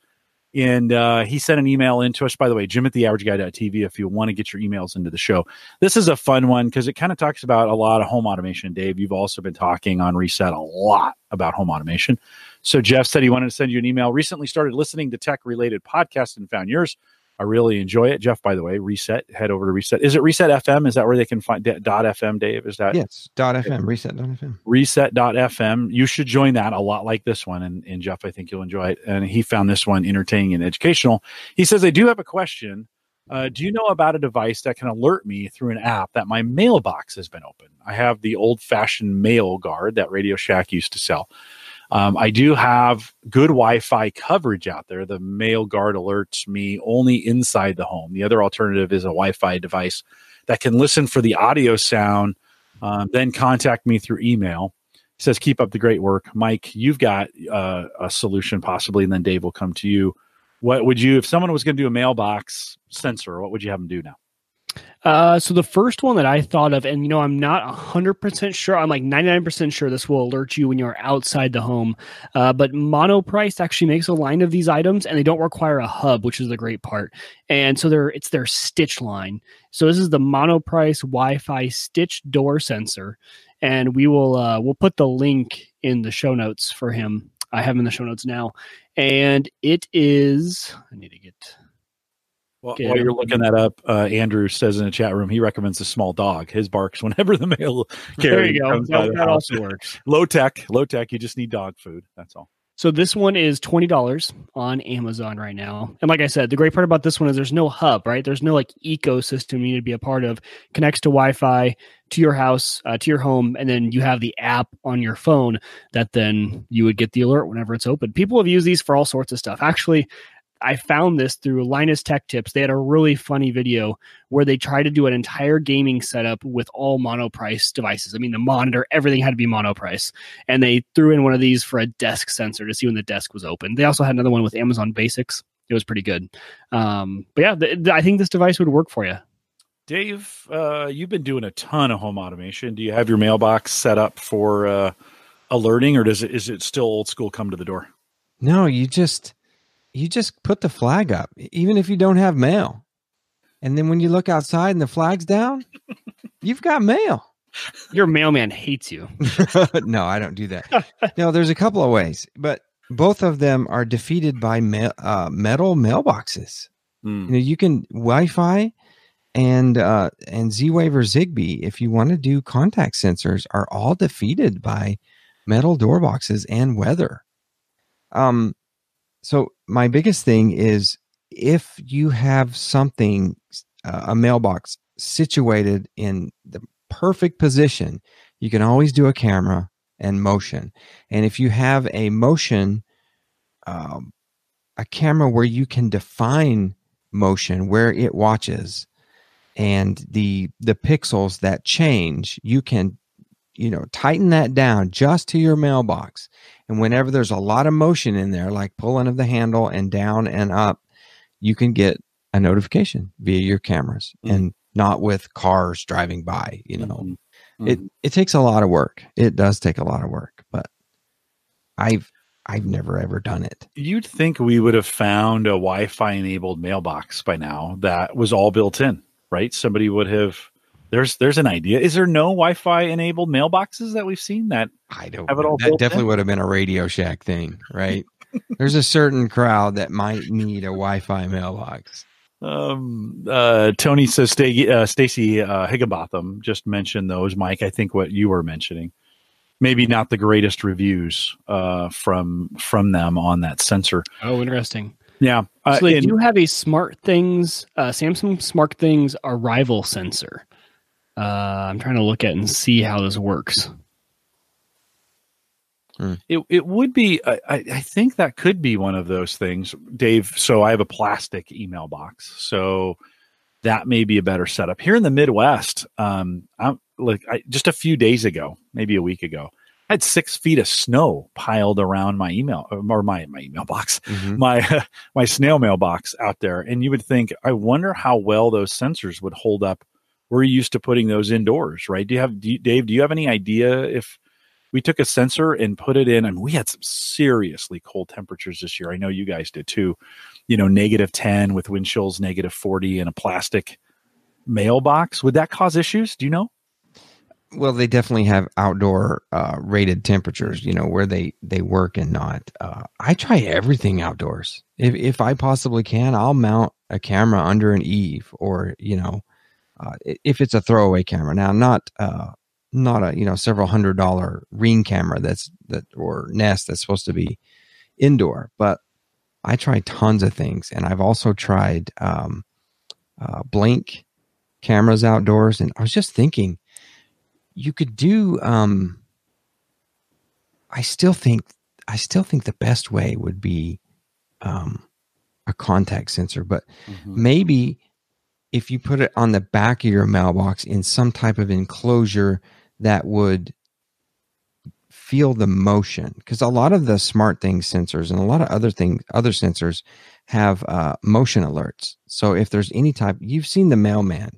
And uh, he sent an email into us, by the way, Jim at the average guy.tv, if you want to get your emails into the show. This is a fun one because it kind of talks about a lot of home automation. Dave, you've also been talking on Reset a lot about home automation. So Jeff said he wanted to send you an email. Recently started listening to tech related podcasts and found yours. I really enjoy it. Jeff, by the way, reset, head over to reset. Is it reset FM? Is that where they can find dot FM, Dave? Is that? Yes, dot FM, reset dot FM. Reset dot FM. You should join that a lot like this one. And, and Jeff, I think you'll enjoy it. And he found this one entertaining and educational. He says, I do have a question. Uh, do you know about a device that can alert me through an app that my mailbox has been open? I have the old fashioned mail guard that Radio Shack used to sell. Um, I do have good Wi Fi coverage out there. The Mail Guard alerts me only inside the home. The other alternative is a Wi Fi device that can listen for the audio sound, um, then contact me through email. Says, Keep up the great work. Mike, you've got uh, a solution possibly, and then Dave will come to you. What would you, if someone was going to do a mailbox sensor, what would you have them do now? Uh, so the first one that I thought of, and you know, I'm not hundred percent sure. I'm like 99 percent sure this will alert you when you're outside the home. Uh, but Monoprice actually makes a line of these items, and they don't require a hub, which is the great part. And so they're it's their stitch line. So this is the Monoprice Wi-Fi stitch door sensor, and we will uh, we'll put the link in the show notes for him. I have him in the show notes now, and it is. I need to get well, while you're looking that up, uh, Andrew says in the chat room he recommends a small dog. His barks whenever the mail carrier there you go. That, that also works. Low tech, low tech. You just need dog food. That's all. So this one is twenty dollars on Amazon right now. And like I said, the great part about this one is there's no hub, right? There's no like ecosystem you need to be a part of. Connects to Wi-Fi to your house, uh, to your home, and then you have the app on your phone that then you would get the alert whenever it's open. People have used these for all sorts of stuff. Actually, I found this through Linus Tech Tips. They had a really funny video where they tried to do an entire gaming setup with all monoprice devices. I mean, the monitor, everything had to be monoprice. And they threw in one of these for a desk sensor to see when the desk was open. They also had another one with Amazon Basics. It was pretty good. Um, but yeah, th- th- I think this device would work for you. Dave, uh, you've been doing a ton of home automation. Do you have your mailbox set up for uh, alerting, or does it is it still old school? Come to the door. No, you just you just put the flag up, even if you don't have mail. And then when you look outside and the flag's down, you've got mail. Your mailman hates you. no, I don't do that. no, there's a couple of ways, but both of them are defeated by ma- uh, metal mailboxes. Mm. You know, you can Wi-Fi and uh, and Z-Wave or Zigbee, if you want to do contact sensors, are all defeated by metal door boxes and weather. Um, so my biggest thing is if you have something, uh, a mailbox situated in the perfect position, you can always do a camera and motion. And if you have a motion, um, a camera where you can define motion, where it watches, and the the pixels that change, you can you know tighten that down just to your mailbox and whenever there's a lot of motion in there, like pulling of the handle and down and up, you can get a notification via your cameras mm-hmm. and not with cars driving by, you know. Mm-hmm. Mm-hmm. It it takes a lot of work. It does take a lot of work, but I've I've never ever done it. You'd think we would have found a Wi-Fi enabled mailbox by now that was all built in, right? Somebody would have there's there's an idea. Is there no Wi-Fi enabled mailboxes that we've seen that I don't have it all? That definitely in? would have been a Radio Shack thing, right? there's a certain crowd that might need a Wi-Fi mailbox. Um, uh, Tony says Sta- uh, Stacey uh, Higginbotham just mentioned those, Mike. I think what you were mentioning, maybe not the greatest reviews uh, from from them on that sensor. Oh, interesting. Yeah, uh, So they and- do have a Smart Things, uh, Samsung Smart Things arrival sensor. Uh, I'm trying to look at and see how this works. It it would be. I, I I think that could be one of those things, Dave. So I have a plastic email box, so that may be a better setup here in the Midwest. Um, I'm like I, just a few days ago, maybe a week ago, I had six feet of snow piled around my email or my my email box, Mhm. my my snail mail box out there, and you would think, I wonder how well those sensors would hold up. We're used to putting those indoors, right? Do you have, do you, Dave? Do you have any idea if we took a sensor and put it in and we had some seriously cold temperatures this year i know you guys did too you know negative 10 with wind chills negative 40 in a plastic mailbox would that cause issues do you know Well, they definitely have outdoor uh, rated temperatures, you know, where they they work and not. Uh, I try everything outdoors. If if I possibly can, I'll mount a camera under an eave, or you know, uh, if it's a throwaway camera. Now, not uh, not a you know several hundred dollar ring camera that's that or Nest that's supposed to be indoor, but I try tons of things, and I've also tried um, uh, blink cameras outdoors. And I was just thinking you could do um i still think i still think the best way would be um a contact sensor but maybe if you put it on the back of your mailbox in some type of enclosure that would feel the motion because a lot of the smart things sensors and a lot of other things other sensors have uh, motion alerts. So if there's any type you've seen the mailman.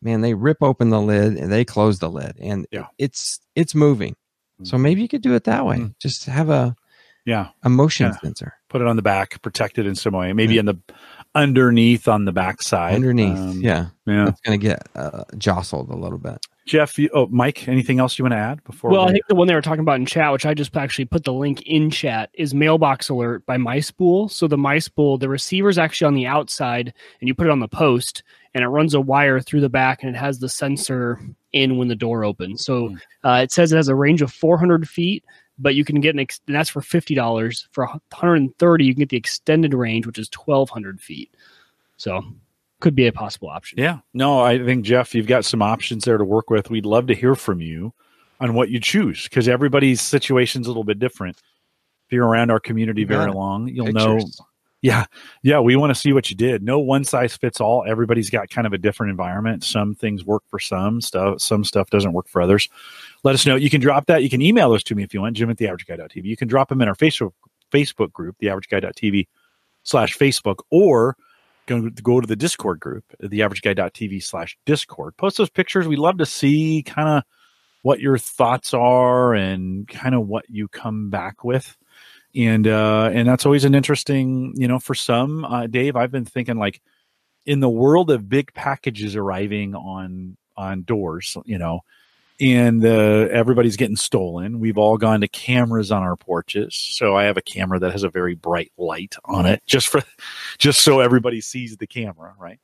Man they rip open the lid and they close the lid and Yeah. it's it's moving. So maybe you could do it that way. Mm. just have a yeah. a motion Yeah. sensor. Put it on the back protect it in some way. Maybe in the underneath on the backside. underneath Um, yeah yeah it's going to get uh, jostled a little bit jeff you, oh mike anything else you want to add before Well, I think the one they were talking about in chat, which I just actually put the link in chat, is Mailbox Alert by MySpool. So the MySpool, the receiver's actually on the outside, and you put it on the post, and it runs a wire through the back, and it has the sensor in when the door opens. So Hmm. uh, it says it has a range of 400 feet, but you can get an ex- and that's for fifty dollars. For 130, you can get the extended range, which is 1,200 feet. So could be a possible option. Yeah. No, I think Jeff, you've got some options there to work with. We'd love to hear from you on what you choose because everybody's situation's a little bit different. If you're around our community very it. long, you'll know. Yeah. Yeah. We want to see what you did. No one size fits all. Everybody's got kind of a different environment. Some things work for some stuff. Some stuff doesn't work for others. Let us know. You can drop that. You can email those to me if you want, Jim at the average guy.tv. You can drop them in our Facebook, Facebook group, the average guy.tv slash Facebook, or go, go to the Discord group, the average guy.tv slash Discord. Post those pictures. We love to see kind of what your thoughts are and kind of what you come back with. And uh, and that's always an interesting, you know, for some, uh, Dave. I've been thinking like in the world of big packages arriving on on doors, you know, and uh, everybody's getting stolen. We've all gone to cameras on our porches. So I have a camera that has a very bright light on it, just for just so everybody sees the camera, right?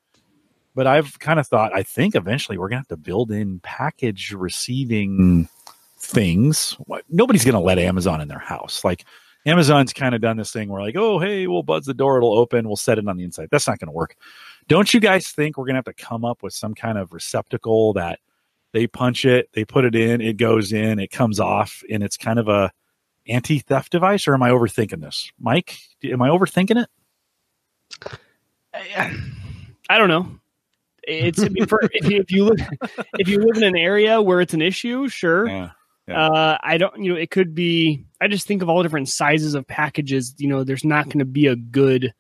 But I've kind of thought, I think eventually we're gonna have to build in package receiving things. Nobody's gonna let Amazon in their house. Like Amazon's kind of done this thing where like, oh hey, we'll buzz the door, it'll open, we'll set it on the inside. That's not gonna work. Don't you guys think we're gonna have to come up with some kind of receptacle that they punch it, they put it in, it goes in, it comes off, and it's kind of a anti-theft device, or am I overthinking this? Mike, am I overthinking it? I, I don't know. It's I mean, for, if, you, if you live if you live in an area where it's an issue, sure. Yeah. Yeah. Uh, I don't. You know, it could be. I just think of all different sizes of packages. You know, there's not going to be a good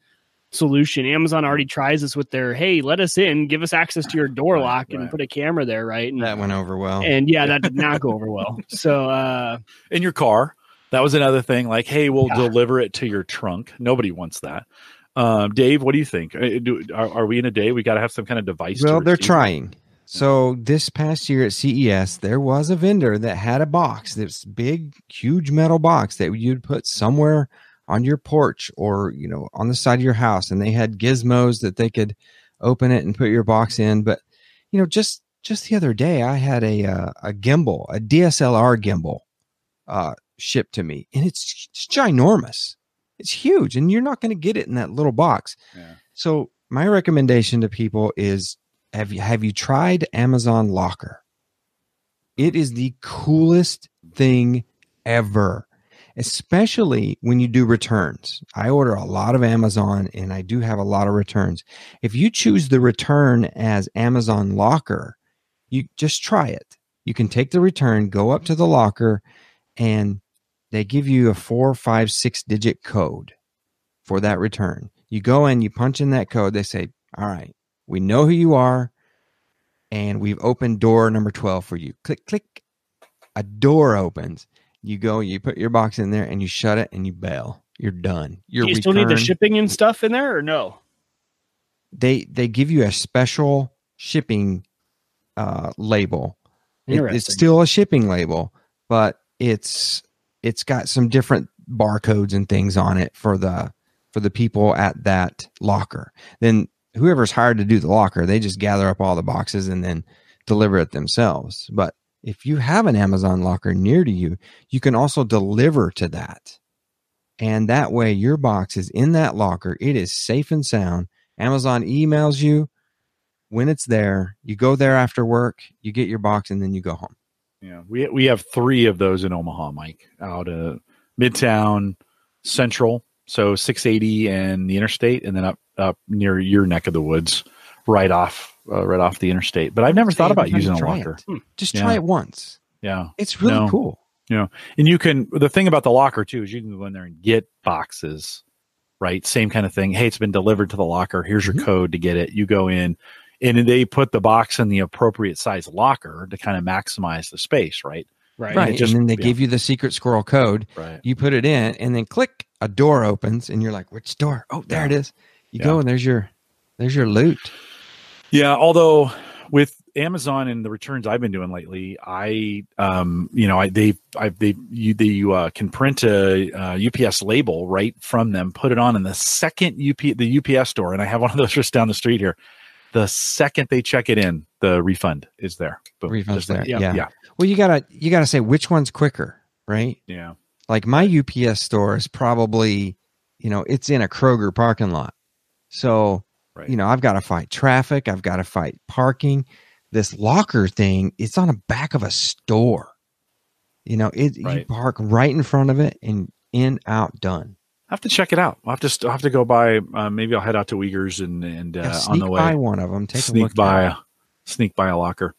solution. Amazon already tries this with their "Hey, let us in, give us access to your door Right, lock, and right. put a camera there." Right. And, that went over well and yeah, that did not go over well. So uh, in your car. That was another thing. Like, hey, we'll Yeah. deliver it to your trunk. Nobody wants that. Um, Dave, what do you think? Uh, Do, are, are we in a day we got to have some kind of device? to Well, they're receive it? trying. So this past year at CES, there was a vendor that had a box, this big, huge metal box that you'd put somewhere on your porch or you know on the side of your house, and they had gizmos that they could open it and put your box in. But you know, just just the other day, I had a uh, a gimbal, a DSLR gimbal, uh, shipped to me, and it's, it's ginormous. It's huge, and you're not going to get it in that little box. Yeah. So my recommendation to people is have you have you tried Amazon Locker? It is the coolest thing ever, especially when you do returns. I order a lot of Amazon and I do have a lot of returns. If you choose the return as Amazon Locker, you just try it. You can take the return, go up to the locker, and they give you a four, five, six digit code for that return. You go in, you punch in that code, they say, All right, we know who you are, and we've opened door number 12 for you. Click, click. A door opens. You go, you put your box in there, and you shut it, and you bail. You're done. Your Do you still need the shipping and stuff in there, or no? they they give you a special shipping uh, label. It- it's still a shipping label, but it's it's got some different barcodes and things on it for the for the people at that locker. Then whoever's hired to do the locker, they just gather up all the boxes and then deliver it themselves. But if you have an Amazon locker near to you, you can also deliver to that. And that way your box is in that locker. It is safe and sound. Amazon emails you when it's there. You go there after work, you get your box, and then you go home. Yeah, we we have three of those in Omaha, Mike, out of Midtown, Central, so 680 and the interstate, and then up up near your neck of the woods, right off uh, right off the interstate. But I've never thought about using a try locker. it. Just Yeah. try it once. Yeah, It's really No. cool. and you can. The thing about the locker too is you can go in there and get boxes, right? Same kind of thing. Hey, it's been delivered to the locker. Here's your code to get it. You go in. And they put the box in the appropriate size locker to kind of maximize the space, right? Right. Right. just- and then they yeah. give you the secret squirrel code. Right. You put it in, and then click, a door opens, and you're like, which door? Oh, there Yeah. it is. You Yeah. go, and there's your there's your loot. Yeah, although with Amazon and the returns I've been doing lately, I um you know I they I they you they you uh, can print a uh, UPS label right from them, put it on, and the second UP the UPS store, and I have one of those just down the street here. The second they check it in, the refund is there. Boom. Refund's Just like- there, Yeah, yeah. yeah, Well, you gotta you gotta say which one's quicker, right? yeah. Like my UPS store is probably, you know, it's in a Kroger parking lot. So, Right. you know, I've got to fight traffic, I've got to fight parking. This locker thing, it's on the back of a store. You know, it you park right in front of it and in, out, done. I have to check it out. I'll have to I'll have to go by. Uh, maybe I'll head out to Wiegers and and uh, Yeah, on sneak the by way one of them, take a sneak look by a, sneak by a locker.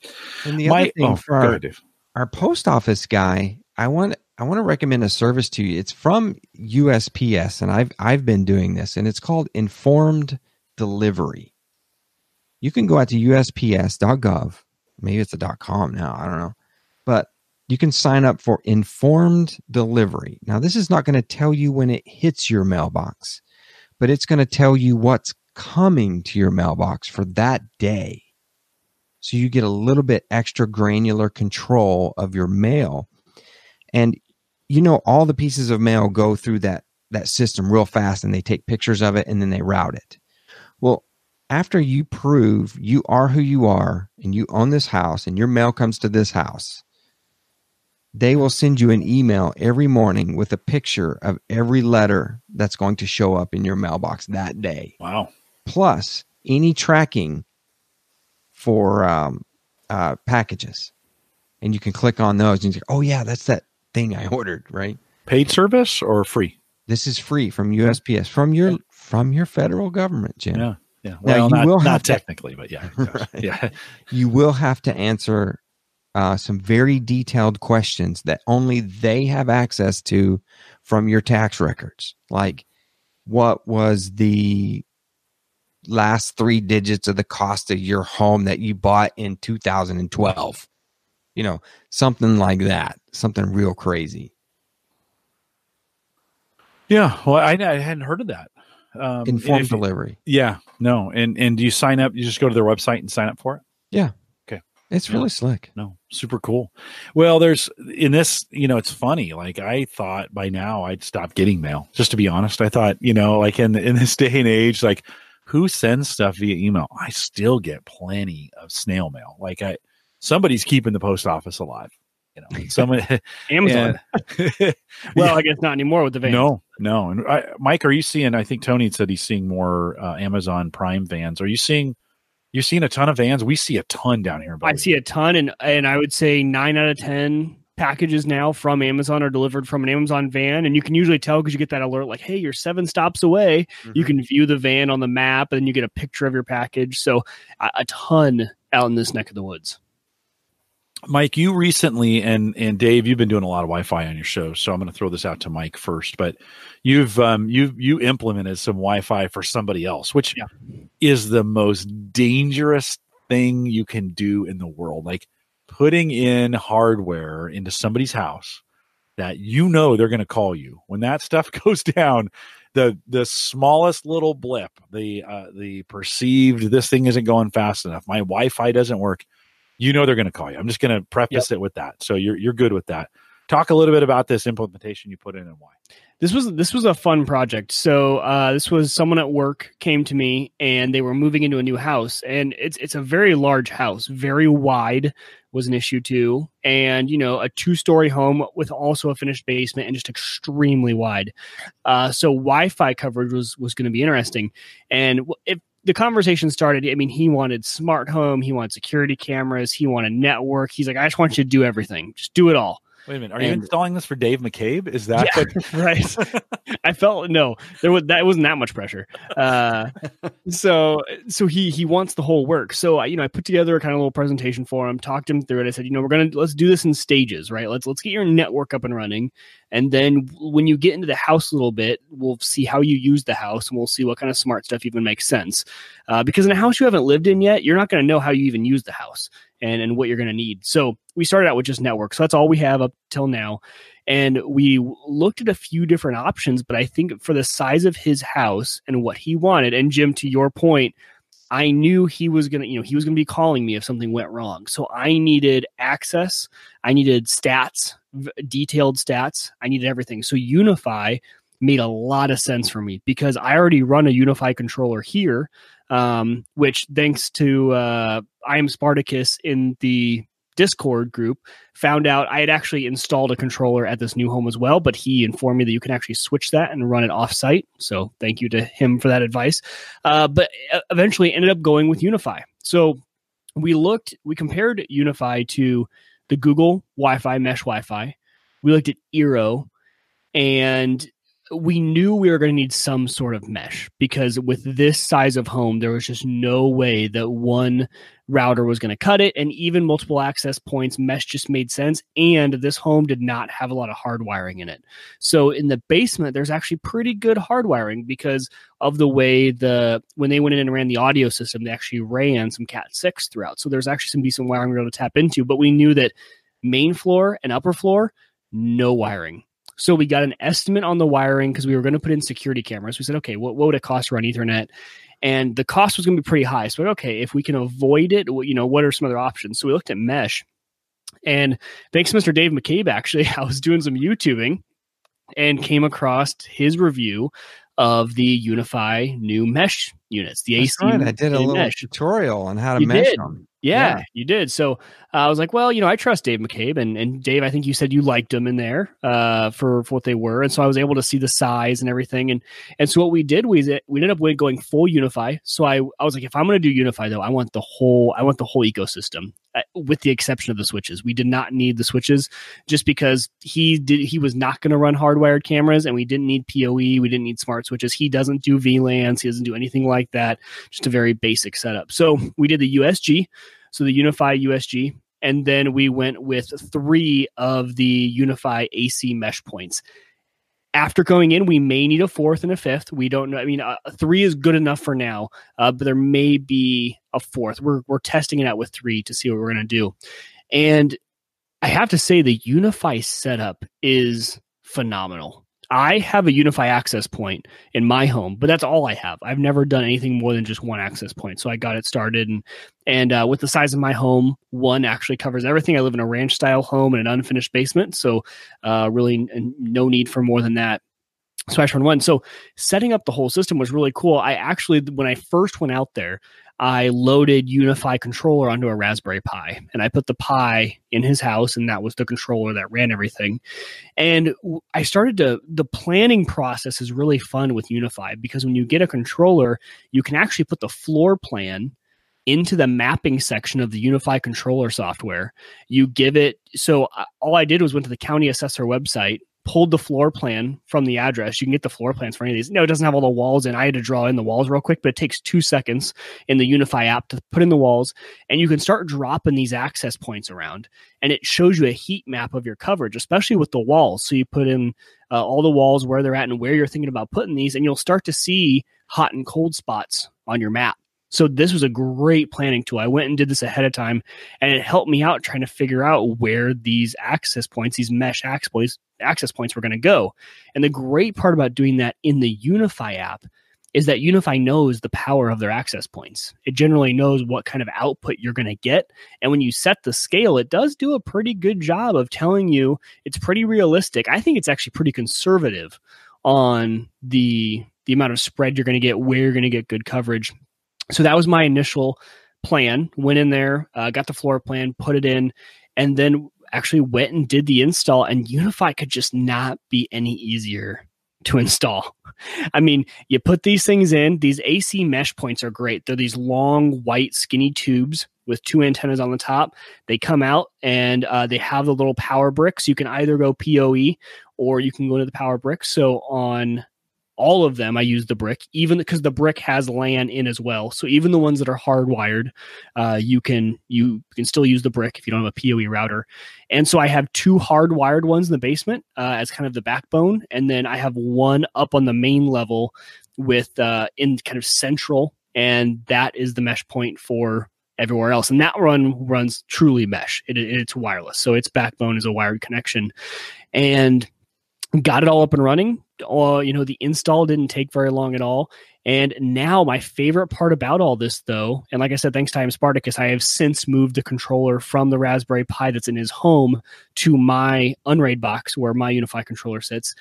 And the My- other thing oh, for our, ahead, our post office guy, I want I want to recommend a service to you. It's from USPS, and I've I've been doing this, and it's called Informed Delivery. You can go out to USPS.gov. Maybe it's a .com now. I don't know, but you can sign up for Informed Delivery. Now, this is not going to tell you when it hits your mailbox, but it's going to tell you what's coming to your mailbox for that day. So you get a little bit extra granular control of your mail. And you know all the pieces of mail go through that that system real fast and they take pictures of it and then they route it. Well, after you prove you are who you are and you own this house and your mail comes to this house, they will send you an email every morning with a picture of every letter that's going to show up in your mailbox that day Wow. plus any tracking for um, uh, packages. And you can click on those and you say, oh, yeah, that's that thing I ordered, right? Paid service or free? This is free from USPS, from your from your federal government, Jim. Yeah. Yeah. Now, Well, you not, will not to- technically, but yeah. Right. Yeah. You will have to answer uh, some very detailed questions that only they have access to from your tax records. Like, what was the last three digits of the cost of your home that you bought in 2012? You know, something like that, something real crazy. Yeah. Well, I, I hadn't heard of that. Um, Informed if- delivery. Yeah. No. And and do you sign up? You just go to their website and sign up for it? Yeah. Okay. It's Yeah. really slick. No, super cool. Well, there's in this, you know, it's funny. Like I thought by now I'd stop getting mail. Just to be honest, I thought, you know, like in in this day and age, like who sends stuff via email? I still get plenty of snail mail. Like I, somebody's keeping the post office alive. You know, someone Amazon. well, I guess not anymore with the van. No, no. And I, Mike, are you seeing? I think Tony said he's seeing more uh, Amazon Prime vans. Are you seeing? You're seeing a ton of vans. We see a ton down here. I see a ton, and and I would say nine out of ten packages now from Amazon are delivered from an Amazon van, and you can usually tell because you get that alert like, "Hey, you're seven stops away." Mm-hmm. You can view the van on the map, and you get a picture of your package. So a, a ton out in this neck of the woods. Mike, you recently and and Dave, you've been doing a lot of Wi-Fi on your show, so I'm going to throw this out to Mike first. But you've um, you you implemented some Wi-Fi for somebody else, which yeah. is the most dangerous thing you can do in the world. Like putting in hardware into somebody's house that you know they're going to call you when that stuff goes down. The the smallest little blip, the uh, the perceived this thing isn't going fast enough. My Wi-Fi doesn't work you know they're going to call you. I'm just going to preface yep. it with that. So you're you're good with that. Talk a little bit about this implementation you put in and why. This was this was a fun project. So uh, this was someone at work came to me and they were moving into a new house and it's it's a very large house, very wide was an issue too, and you know a two story home with also a finished basement and just extremely wide. Uh, so Wi-Fi coverage was was going to be interesting, and if the conversation started. I mean, he wanted smart home, he wanted security cameras, he wanted network. He's like, I just want you to do everything, just do it all. Wait a minute, are and, you installing this for Dave McCabe? Is that yeah, what- right? I felt no, there was that wasn't that much pressure. Uh, so so he he wants the whole work. So I you know I put together a kind of little presentation for him, talked him through it. I said, you know, we're gonna let's do this in stages, right? Let's let's get your network up and running, and then when you get into the house a little bit, we'll see how you use the house, and we'll see what kind of smart stuff even makes sense. Uh, because in a house you haven't lived in yet, you're not going to know how you even use the house and, and what you're going to need. So we started out with just network. So that's all we have up till now. And we looked at a few different options, but I think for the size of his house and what he wanted, and Jim, to your point, I knew he was going to, you know, he was going to be calling me if something went wrong. So I needed access. I needed stats, detailed stats. I needed everything. So UniFi made a lot of sense for me because I already run a UniFi controller here um, which thanks to uh, I am Spartacus in the Discord group, found out I had actually installed a controller at this new home as well, but he informed me that you can actually switch that and run it offsite. So thank you to him for that advice. Uh, but eventually ended up going with UniFi. So we looked, we compared UniFi to the Google Wi Fi mesh Wi Fi. We looked at Eero and we knew we were going to need some sort of mesh because with this size of home, there was just no way that one router was going to cut it. And even multiple access points, mesh just made sense. And this home did not have a lot of hardwiring in it. So in the basement, there's actually pretty good hardwiring because of the way the when they went in and ran the audio system, they actually ran some Cat 6 throughout. So there's actually some decent wiring we able to tap into. But we knew that main floor and upper floor, no wiring so we got an estimate on the wiring because we were going to put in security cameras. We said, okay, what, what would it cost to run Ethernet? And the cost was going to be pretty high. So, okay, if we can avoid it, you know, what are some other options? So we looked at mesh. And thanks to Mr. Dave McCabe, actually, I was doing some YouTubing and came across his review of the UniFi new mesh units. The That's AC. Right. I did a little mesh. tutorial on how to you mesh did. them. Yeah, yeah, you did. So uh, I was like, well, you know, I trust Dave McCabe, and and Dave, I think you said you liked them in there uh, for for what they were, and so I was able to see the size and everything, and and so what we did was we ended up going full UniFi. So I I was like, if I'm going to do UniFi though, I want the whole I want the whole ecosystem, uh, Uh, with the exception of the switches. We did not need the switches just because he did he was not going to run hardwired cameras, and we didn't need PoE, we didn't need smart switches. He doesn't do VLANs, he doesn't do anything like that. Just a very basic setup. So we did the USG so the UniFi USG, and then we went with three of the UniFi AC mesh points. After going in, we may need a fourth and a fifth. We don't know. I mean, uh, three is good enough for now, uh, but there may be a fourth. We're we're testing it out with three to see what we're going to do. And I have to say, the UniFi setup is phenomenal. I have a UniFi access point in my home, but that's all I have. I've never done anything more than just one access point. So I got it started, and and uh, with the size of my home, one actually covers everything. I live in a ranch style home in an unfinished basement, so uh, really n- no need for more than that. Smash Run One. So setting up the whole system was really cool. I actually, when I first went out there, I loaded UniFi controller onto a Raspberry Pi, and I put the Pi in his house, and that was the controller that ran everything. And I started to the planning process is really fun with UniFi because when you get a controller, you can actually put the floor plan into the mapping section of the UniFi controller software. You give it so uh, all I did was went to the county assessor website pulled the floor plan from the address. You can get the floor plans for any of these. No, it doesn't have all the walls in. I had to draw in the walls real quick, but it takes two seconds in the UniFi app to put in the walls, and you can start dropping these access points around, and it shows you a heat map of your coverage, especially with the walls. So you put in uh, all the walls where they're at and where you're thinking about putting these, and you'll start to see hot and cold spots on your map. So this was a great planning tool. I went and did this ahead of time, and it helped me out trying to figure out where these access points, these mesh access points, were going to go. And the great part about doing that in the UniFi app is that UniFi knows the power of their access points. It generally knows what kind of output you're going to get. And when you set the scale, it does do a pretty good job of telling you it's pretty realistic. I think it's actually pretty conservative on the the amount of spread you're going to get, where you're going to get good coverage so that was my initial plan. Went in there, uh, got the floor plan, put it in, and then actually went and did the install. And UniFi could just not be any easier to install. I mean, you put these things in, these AC mesh points are great. They're these long, white, skinny tubes with two antennas on the top. They come out and uh, they have the little power bricks. You can either go PoE or you can go to the power bricks. So on all of them, I use the brick, even because the brick has LAN in as well. So even the ones that are hardwired, uh, you can you can still use the brick if you don't have a PoE router. And so I have two hardwired ones in the basement uh, as kind of the backbone, and then I have one up on the main level with uh, in kind of central, and that is the mesh point for everywhere else. And that run runs truly mesh. It, it's wireless, so its backbone is a wired connection, and got it all up and running uh, you know, the install didn't take very long at all. And now my favorite part about all this, though, and like I said, thanks to IM Spartacus, I have since moved the controller from the Raspberry Pi that's in his home to my Unraid box where my UniFi controller sits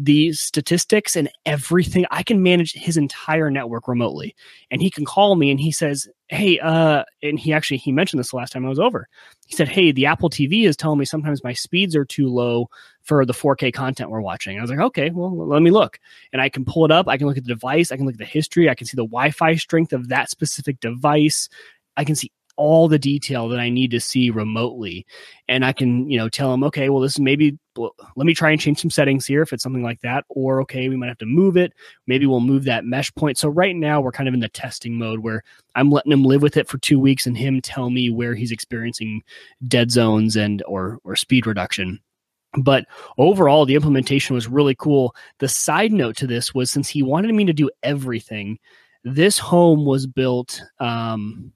the statistics and everything. I can manage his entire network remotely. And he can call me and he says, Hey, uh, and he actually he mentioned this the last time I was over. He said, Hey, the Apple TV is telling me sometimes my speeds are too low for the 4K content we're watching. I was like, okay, well, let me look. And I can pull it up. I can look at the device. I can look at the history. I can see the Wi Fi strength of that specific device. I can see all the detail that I need to see remotely. And I can, you know, tell them, okay, well, this is maybe, let me try and change some settings here if it's something like that. Or, okay, we might have to move it. Maybe we'll move that mesh point. So right now we're kind of in the testing mode where I'm letting him live with it for two weeks and him tell me where he's experiencing dead zones and or or speed reduction. But overall, the implementation was really cool. The side note to this was since he wanted me to do everything, this home was built um,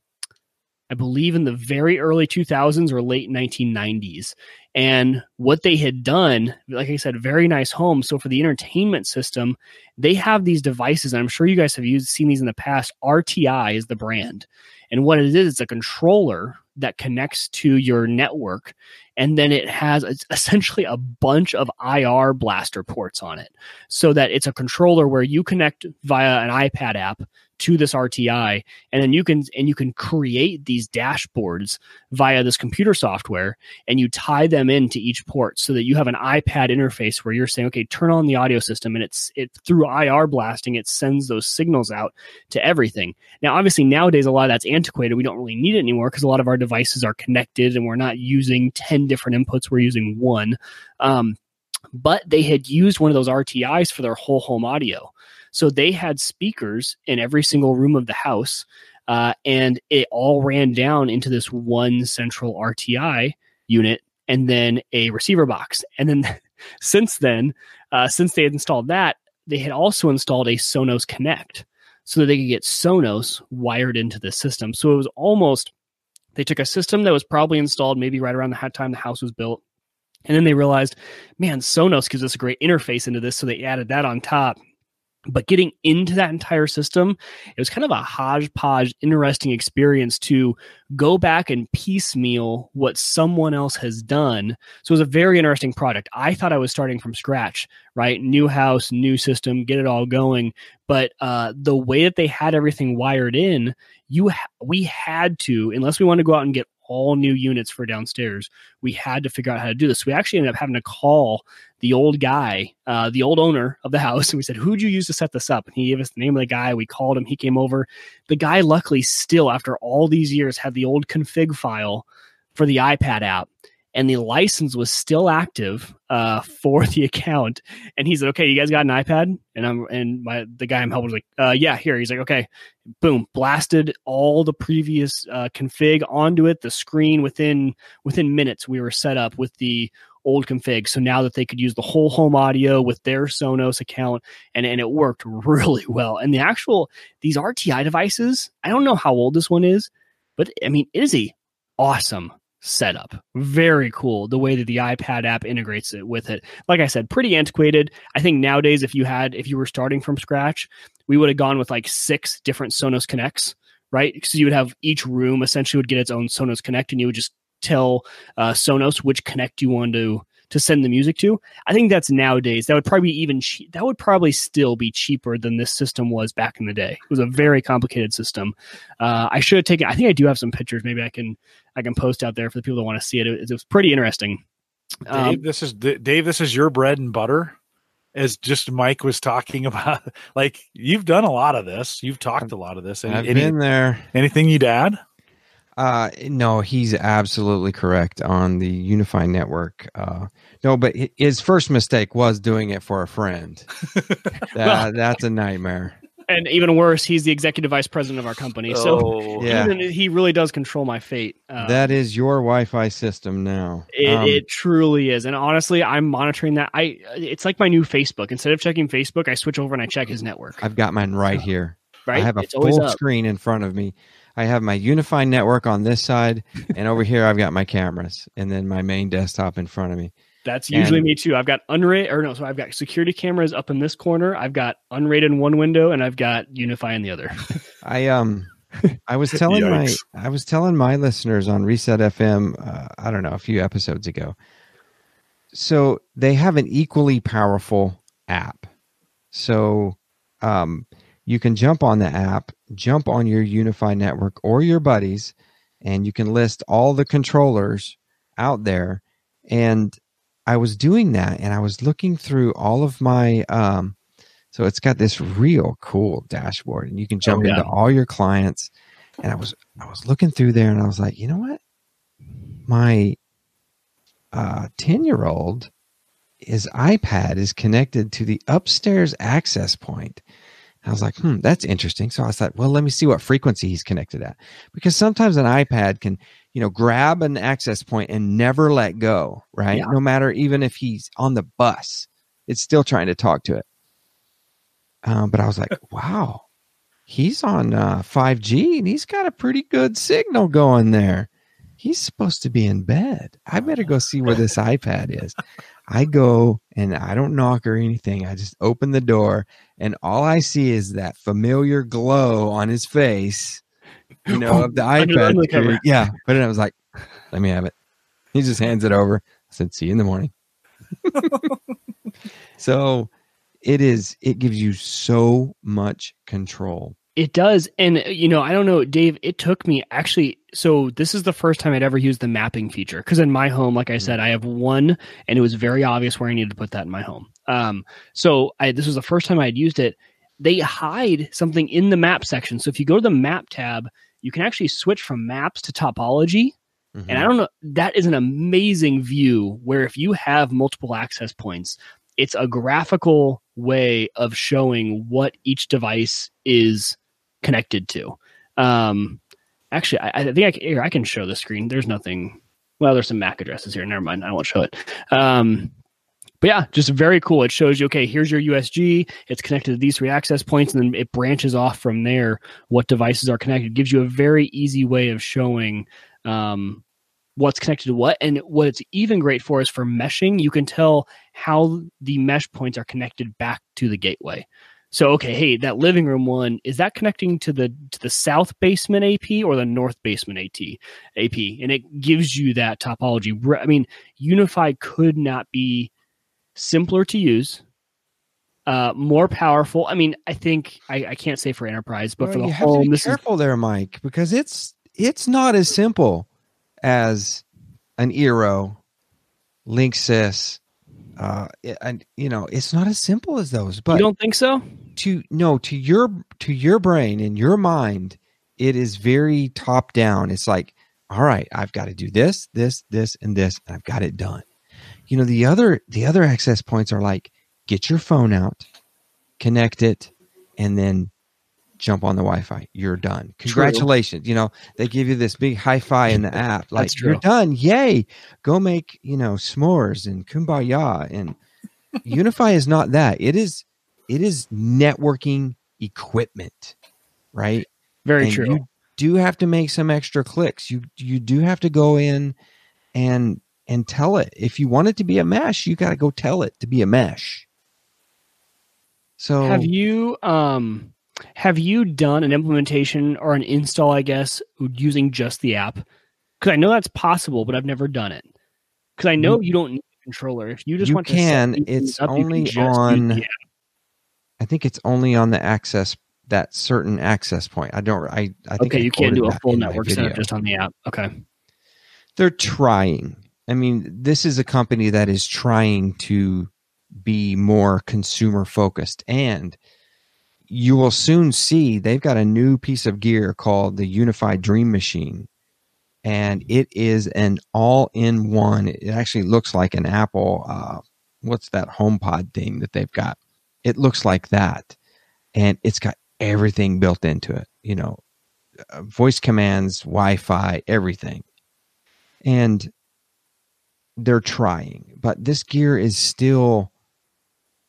I believe in the very early 2000s or late 1990s. And what they had done, like I said, very nice home. So for the entertainment system, they have these devices, and I'm sure you guys have used seen these in the past. RTI is the brand. And what it is, it's a controller that connects to your network. And then it has essentially a bunch of IR blaster ports on it so that it's a controller where you connect via an iPad app to this RTI, and then you can and you can create these dashboards via this computer software, and you tie them into each port so that you have an iPad interface where you're saying, okay, turn on the audio system, and it's it through IR blasting, it sends those signals out to everything. Now, obviously, nowadays a lot of that's antiquated. We don't really need it anymore because a lot of our devices are connected, and we're not using ten different inputs. We're using one. Um, but they had used one of those RTIs for their whole home audio. So they had speakers in every single room of the house, uh, and it all ran down into this one central RTI unit and then a receiver box. And then since then, uh, since they had installed that, they had also installed a Sonos Connect so that they could get Sonos wired into the system. So it was almost they took a system that was probably installed maybe right around the time the house was built. And then they realized, man, Sonos gives us a great interface into this. So they added that on top but getting into that entire system it was kind of a hodgepodge interesting experience to go back and piecemeal what someone else has done. So it was a very interesting product. I thought i was starting from scratch right? New house new system get it all going. But uh, the way that they had everything wired in you ha- we had to unless we wanted to go out and get all new units for downstairs. We had to figure out how to do this. We actually ended up having to call the old guy, uh, the old owner of the house, and we said, "Who'd you use to set this up?" And he gave us the name of the guy. We called him. He came over. The guy, luckily, still after all these years, had the old config file for the iPad app and the license was still active uh, for the account. And he said, "Okay, you guys got an iPad?" And I'm and my the guy I'm helping was like, uh, "Yeah, here." He's like, "Okay." Boom, blasted all the previous uh, config onto it. The screen within within minutes, we were set up with the old config. So now that they could use the whole home audio with their Sonos account, and and it worked really well. And the actual these RTI devices, I don't know how old this one is, but I mean, it is a awesome setup. Very cool the way that the iPad app integrates it with it. Like I said, pretty antiquated. I think nowadays if you had if you were starting from scratch, we would have gone with like six different Sonos Connects, right? Because you would have each room essentially would get its own Sonos Connect and you would just tell uh, Sonos which Connect you want to to send the music to. I think that's nowadays. That would probably be even che- that would probably still be cheaper than this system was back in the day. It was a very complicated system. Uh, I should have taken. I think I do have some pictures. Maybe I can I can post out there for the people that want to see it. It, it was pretty interesting. Dave, um, this is Dave. This is your bread and butter. As just Mike was talking about, like you've done a lot of this. You've talked a lot of this. Any, I've been there. Anything you'd add? Uh, no, he's absolutely correct on the UniFi network. Uh, no, but his first mistake was doing it for a friend. that, well, that's a nightmare. And even worse, he's the executive vice president of our company. So oh, yeah. he really does control my fate. Uh, that is your Wi-Fi system now. It, um, it, truly is. And honestly, I'm monitoring that. I it's like my new Facebook. Instead of checking Facebook, I switch over and I check his network. I've got mine right here. Right? I have a it's full screen in front of me I have my UniFi network on this side, and over here I've got my cameras, and then my main desktop in front of me. That's usually and, me too. I've got Unraid, or no, so I've got security cameras up in this corner. I've got Unraid in one window, and I've got UniFi in the other. I um, I was telling my I was telling my listeners on Reset FM, uh, I don't know, a few episodes ago. So they have an equally powerful app. So um, you can jump on the app, jump on your UniFi network or your buddies, and you can list all the controllers out there. And I was doing that and I was looking through all of my um so it's got this real cool dashboard and you can jump oh, yeah. into all your clients and I was I was looking through there and I was like, "You know what? My uh 10-year-old his iPad is connected to the upstairs access point I was like, hmm, that's interesting. So I thought, well, let me see what frequency he's connected at. Because sometimes an iPad can, you know, grab an access point and never let go, right? Yeah. No matter even if he's on the bus, it's still trying to talk to it. Um, but I was like, wow, he's on uh, 5G and he's got a pretty good signal going there. He's supposed to be in bed. I better go see where this iPad is. I go and I don't knock or anything. I just open the door and all I see is that familiar glow on his face, you know, of the iPad. Yeah. But then I was like, let me have it. He just hands it over. I said, see you in the morning. so it is, it gives you so much control. It does. And, you know, I don't know, Dave, it took me actually. So, this is the first time I'd ever used the mapping feature. Because in my home, like I said, I have one, and it was very obvious where I needed to put that in my home. Um, so, I, this was the first time I had used it. They hide something in the map section. So, if you go to the map tab, you can actually switch from maps to topology. Mm-hmm. And I don't know, that is an amazing view where if you have multiple access points, it's a graphical way of showing what each device is connected to. Um, actually, I, I think I can, here, I can show the screen. There's nothing. Well, there's some MAC addresses here. Never mind. I won't show it. Um, but yeah, just very cool. It shows you, okay, here's your USG. It's connected to these three access points, and then it branches off from there what devices are connected. It gives you a very easy way of showing um, what's connected to what. And what it's even great for is for meshing. You can tell how the mesh points are connected back to the gateway. So okay, hey, that living room one is that connecting to the to the south basement AP or the north basement AT AP, and it gives you that topology. I mean, UniFi could not be simpler to use, uh, more powerful. I mean, I think I, I can't say for enterprise, but Well, for the you have to be this is careful there, Mike, because it's it's not as simple as an Eero, Linksys, uh, and you know, it's not as simple as those. But you don't think so? To no, to your to your brain and your mind, it is very top down. It's like, all right, I've got to do this, this, this, and this, and I've got it done. You know, the other the other access points are like, get your phone out, connect it, and then jump on the Wi-Fi. You're done. Congratulations. You know, they give you this big hi-fi in the app. Like you're done. Yay. Go make, you know, s'mores and kumbaya. And UniFi is not that. It is it is networking equipment. Right? Very and true. You do have to make some extra clicks. You you do have to go in and and tell it. If you want it to be a mesh, you got to go tell it to be a mesh. So Have you um have you done an implementation or an install, I guess, using just the app? Because I know that's possible, but I've never done it. Because I know you don't need a controller. If you just You want to set can. It's up, you can only on-. I think it's only on the access that certain access point. I don't. I. I think Okay, I you can't do a full network setup just on the app. Okay. They're trying. I mean, this is a company that is trying to be more consumer focused, and you will soon see they've got a new piece of gear called the UniFi Dream Machine, and it is an all-in-one. It actually looks like an Apple. Uh, what's that HomePod thing that they've got? It looks like that, and it's got everything built into it. You know, uh, voice commands, Wi-Fi, everything, and they're trying. But this gear is still.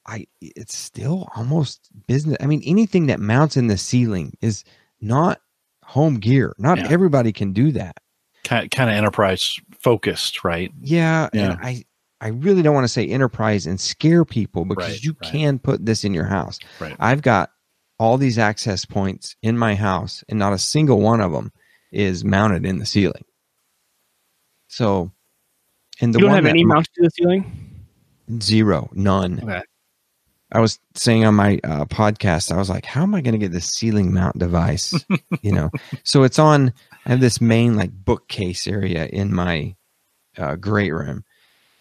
I it's still almost business. I mean, anything that mounts in the ceiling is not home gear. Not Yeah. everybody can do that. kind kind of enterprise focused, right? Yeah, Yeah. and I I really don't want to say enterprise and scare people because Right, you right. can put this in your house. Right. I've got all these access points in my house, and not a single one of them is mounted in the ceiling. So, and the you don't have any mounts to the ceiling? zero, none. Okay. I was saying on my uh, podcast, I was like, how am I going to get this ceiling mount device? you know, so it's on. I have this main like bookcase area in my uh, great room,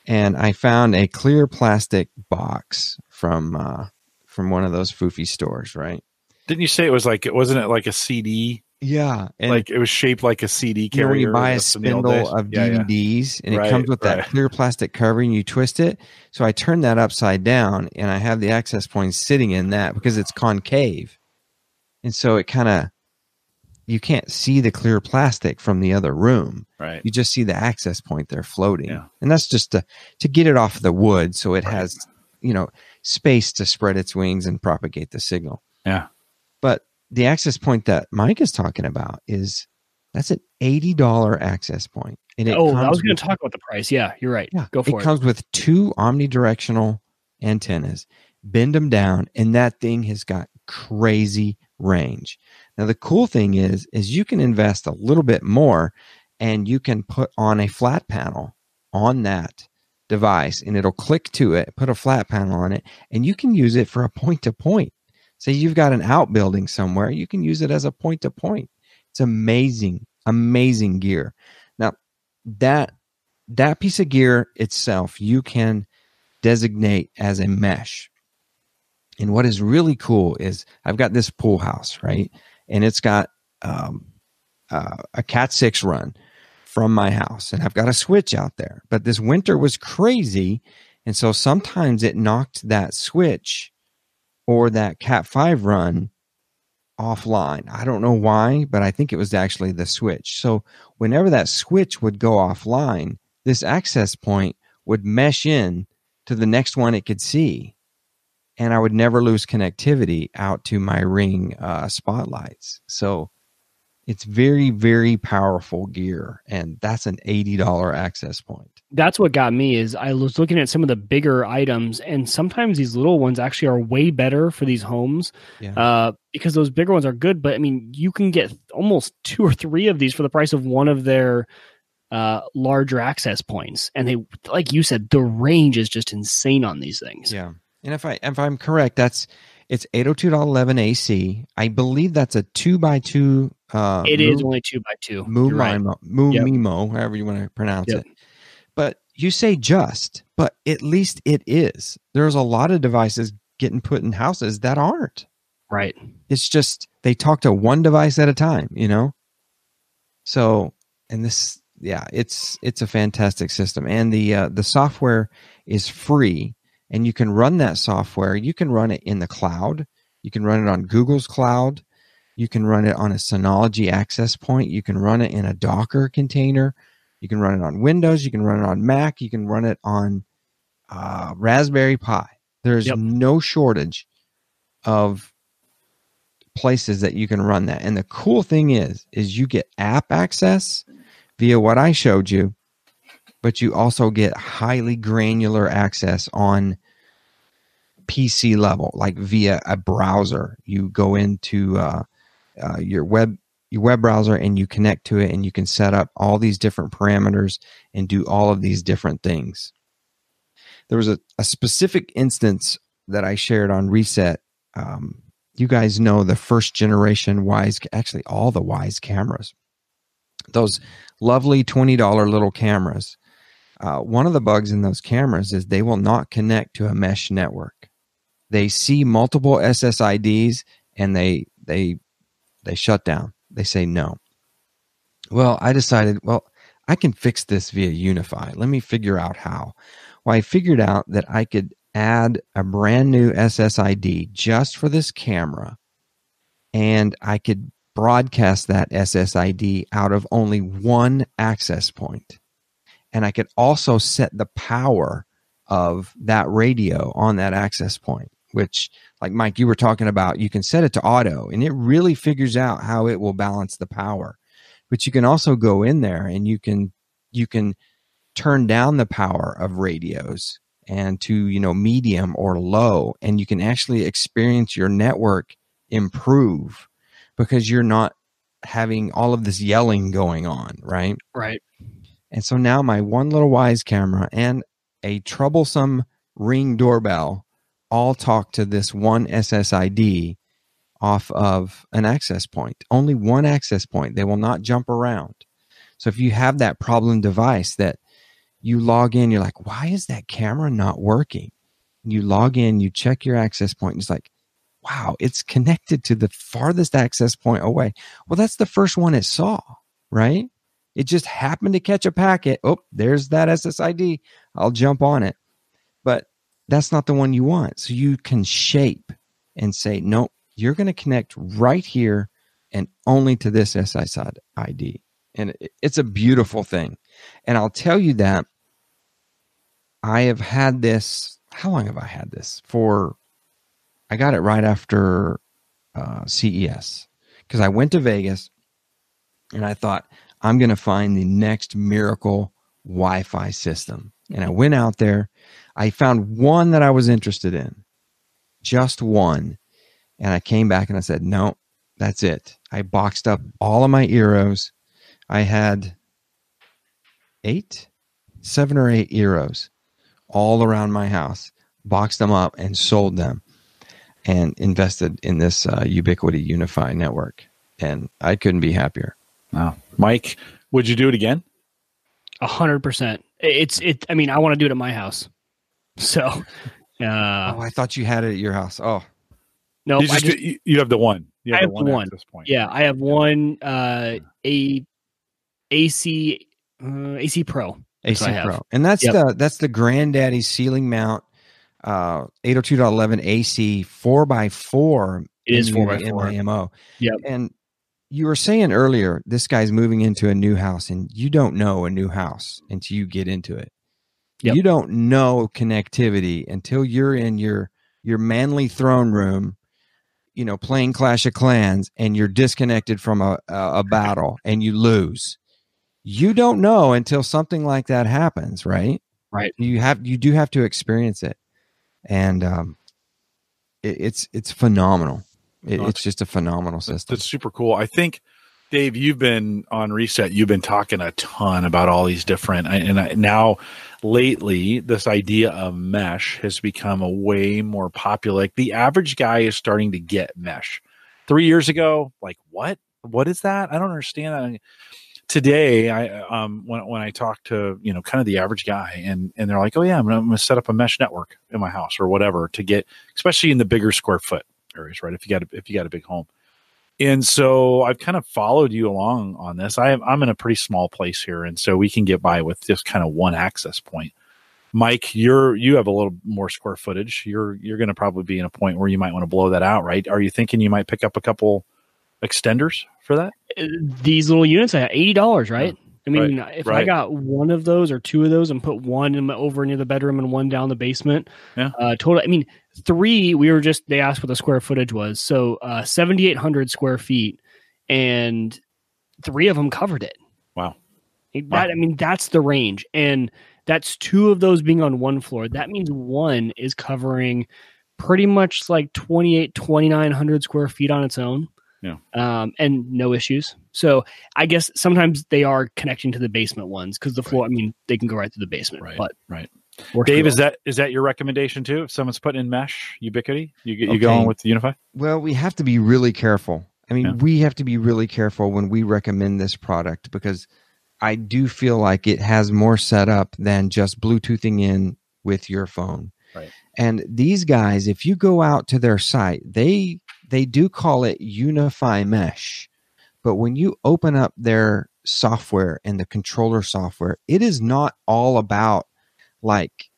and I found a clear plastic box from uh, from one of those foofy stores, right? Didn't you say it was like it wasn't it like a CD? Yeah, and like it was shaped like a CD you know when carrier. you buy a from the old days? spindle of Yeah, yeah. DVDs and it Right, comes with that right. clear plastic covering, you twist it. So I turn that upside down and I have the access point sitting in that because it's concave. And so it kind of, you can't see the clear plastic from the other room. Right. You just see the access point there floating. Yeah. And that's just to, to get it off the wood so it Right. has, you know, space to spread its wings and propagate the signal. Yeah. But the access point that Mike is talking about is that's an eighty dollar access point, and it Oh, I was going to talk about the price. Yeah, you're right. Yeah, Go for it it. comes with two omnidirectional antennas. Bend them down, and that thing has got crazy range. Now the cool thing is, is you can invest a little bit more, and you can put on a flat panel on that device, and it'll click to it. Put a flat panel on it, and you can use it for a point to point. Say you've got an outbuilding somewhere, you can use it as a point to point. It's amazing, amazing gear. Now that that piece of gear itself you can designate as a mesh. And what is really cool is I've got this pool house, right? And it's got um, uh, a Cat 6 run from my house. And I've got a switch out there. But this winter was crazy. And so sometimes it knocked that switch or that Cat 5 run offline. I don't know why, but I think it was actually the switch. So whenever that switch would go offline, this access point would mesh in to the next one it could see. And I would never lose connectivity out to my ring uh, spotlights. So It's very, very powerful gear, and that's an eighty dollar access point. That's what got me is I was looking at some of the bigger items, and sometimes these little ones actually are way better for these homes Yeah. uh, because those bigger ones are good. But I mean, you can get almost two or three of these for the price of one of their uh, larger access points, and they, like you said, the range is just insane on these things. Yeah. And if I if I'm correct, that's it's 802.11 AC. I believe that's a two by two uh It is Mu- only two by two. Mu right. Mu Yep. Mimo, however you want to pronounce Yep. it. But you say just, but at least it is. There's a lot of devices getting put in houses that aren't. Right. It's just they talk to one device at a time, you know? So, and this yeah, it's it's a fantastic system and the uh, the software is free and you can run that software. You can run it in the cloud. You can run it on Google's cloud. You can run it on a Synology access point. You can run it in a Docker container. You can run it on Windows. You can run it on Mac. You can run it on uh, Raspberry Pi. There's Yep. no shortage of places that you can run that. And the cool thing is, is you get app access via what I showed you, but you also get highly granular access on PC level, like via a browser. You go into uh, uh, your web your web browser and you connect to it, and you can set up all these different parameters and do all of these different things. There was a, a specific instance that I shared on Reset. Um, you guys know the first generation Wyze, actually all the Wyze cameras, those lovely twenty dollar little cameras. Uh, one of the bugs in those cameras is they will not connect to a mesh network. They see multiple SSIDs and they they they shut down. They say no. Well, I decided, well, I can fix this via UniFi. Let me figure out how. Well, I figured out that I could add a brand new SSID just for this camera and I could broadcast that SSID out of only one access point. And I could also set the power of that radio on that access point, which, like Mike, you were talking about, you can set it to auto and it really figures out how it will balance the power. But you can also go in there and you can, you can turn down the power of radios and to, you know, medium or low, and you can actually experience your network improve because you're not having all of this yelling going on, right? Right. And so now my one little Wyze camera and a troublesome ring doorbell all talk to this one SSID off of an access point. Only one access point. They will not jump around. So if you have that problem device that you log in, you're like, why is that camera not working? You log in, you check your access point, and it's like, wow, it's connected to the farthest access point away. Well, that's the first one it saw, right? It just happened to catch a packet. Oh, there's that SSID. I'll jump on it. But that's not the one you want. So you can shape and say, nope, you're going to connect right here and only to this SSID. And it's a beautiful thing. And I'll tell you that I have had this. How long have I had this? For, I got it right after uh, CES because I went to Vegas and I thought, I'm going to find the next miracle Wi Fi system. And I went out there. I found one that I was interested in, just one. And I came back and I said, no, that's it. I boxed up all of my Eeros. I had eight, seven or eight Eeros all around my house, boxed them up and sold them and invested in this uh, Ubiquiti UniFi network. And I couldn't be happier. Wow. Mike, would you do it again? A hundred percent. It's it. I mean, I want to do it at my house. So, uh, oh, I thought you had it at your house. Oh, no, you, just, just, you, you have the one. You I have the one. access point. yeah, I have one uh a AC uh, AC Pro. AC what I have. Pro, and that's Yep. the that's the granddaddy ceiling mount, uh, 802.11 AC four x four. It is 4x4. MIMO. Yep. And you were saying earlier, this guy's moving into a new house, and you don't know a new house until you get into it. Yep. You don't know connectivity until you're in your your manly throne room you know playing Clash of Clans and you're disconnected from a a, a battle and you lose. You don't know until something like that happens, right? Right. You have you do have to experience it, and um, it, it's it's phenomenal. It, it's just a phenomenal system. that's super cool. I think, Dave, you've been on reset. You've been talking a ton about all these different, and I, now lately, this idea of mesh has become a way more popular. Like the average guy is starting to get mesh. Three years ago, like what? What is that? I don't understand that. Today, I um when when I talk to you know kind of the average guy, and and they're like, oh yeah, I'm gonna, I'm gonna set up a mesh network in my house or whatever to get, especially in the bigger square foot areas, right? If you got a, if you got a big home. And so I've kind of followed you along on this. I am, I'm in a pretty small place here, and so we can get by with just kind of one access point. Mike, you're you have a little more square footage. You're you're going to probably be in a point where you might want to blow that out, right? Are you thinking you might pick up a couple extenders for that? Uh, These little units at eighty dollars, right? I mean, if I got one of those or two of those and put one in my, over near the bedroom and one down the basement, Yeah. uh, total. I mean, three. We were just they asked what the square footage was, so uh, seventy eight hundred square feet, and three of them covered it. Wow. That, Wow. I mean, that's the range, and that's two of those being on one floor. That means one is covering pretty much like 28, 2900 square feet on its own. Yeah. Um, and no issues. So I guess sometimes they are connecting to the basement ones because the floor, I mean, they can go right through the basement. Right, But right. Works Dave, is that is that your recommendation too? If someone's putting in mesh Ubiquiti, you get you Okay. going with UniFi? Well, we have to be really careful. I mean, Yeah. we have to be really careful when we recommend this product because I do feel like it has more setup than just Bluetoothing in with your phone. Right. And these guys, if you go out to their site, they they do call it UniFi Mesh. But when you open up their software and the controller software, it is not all about like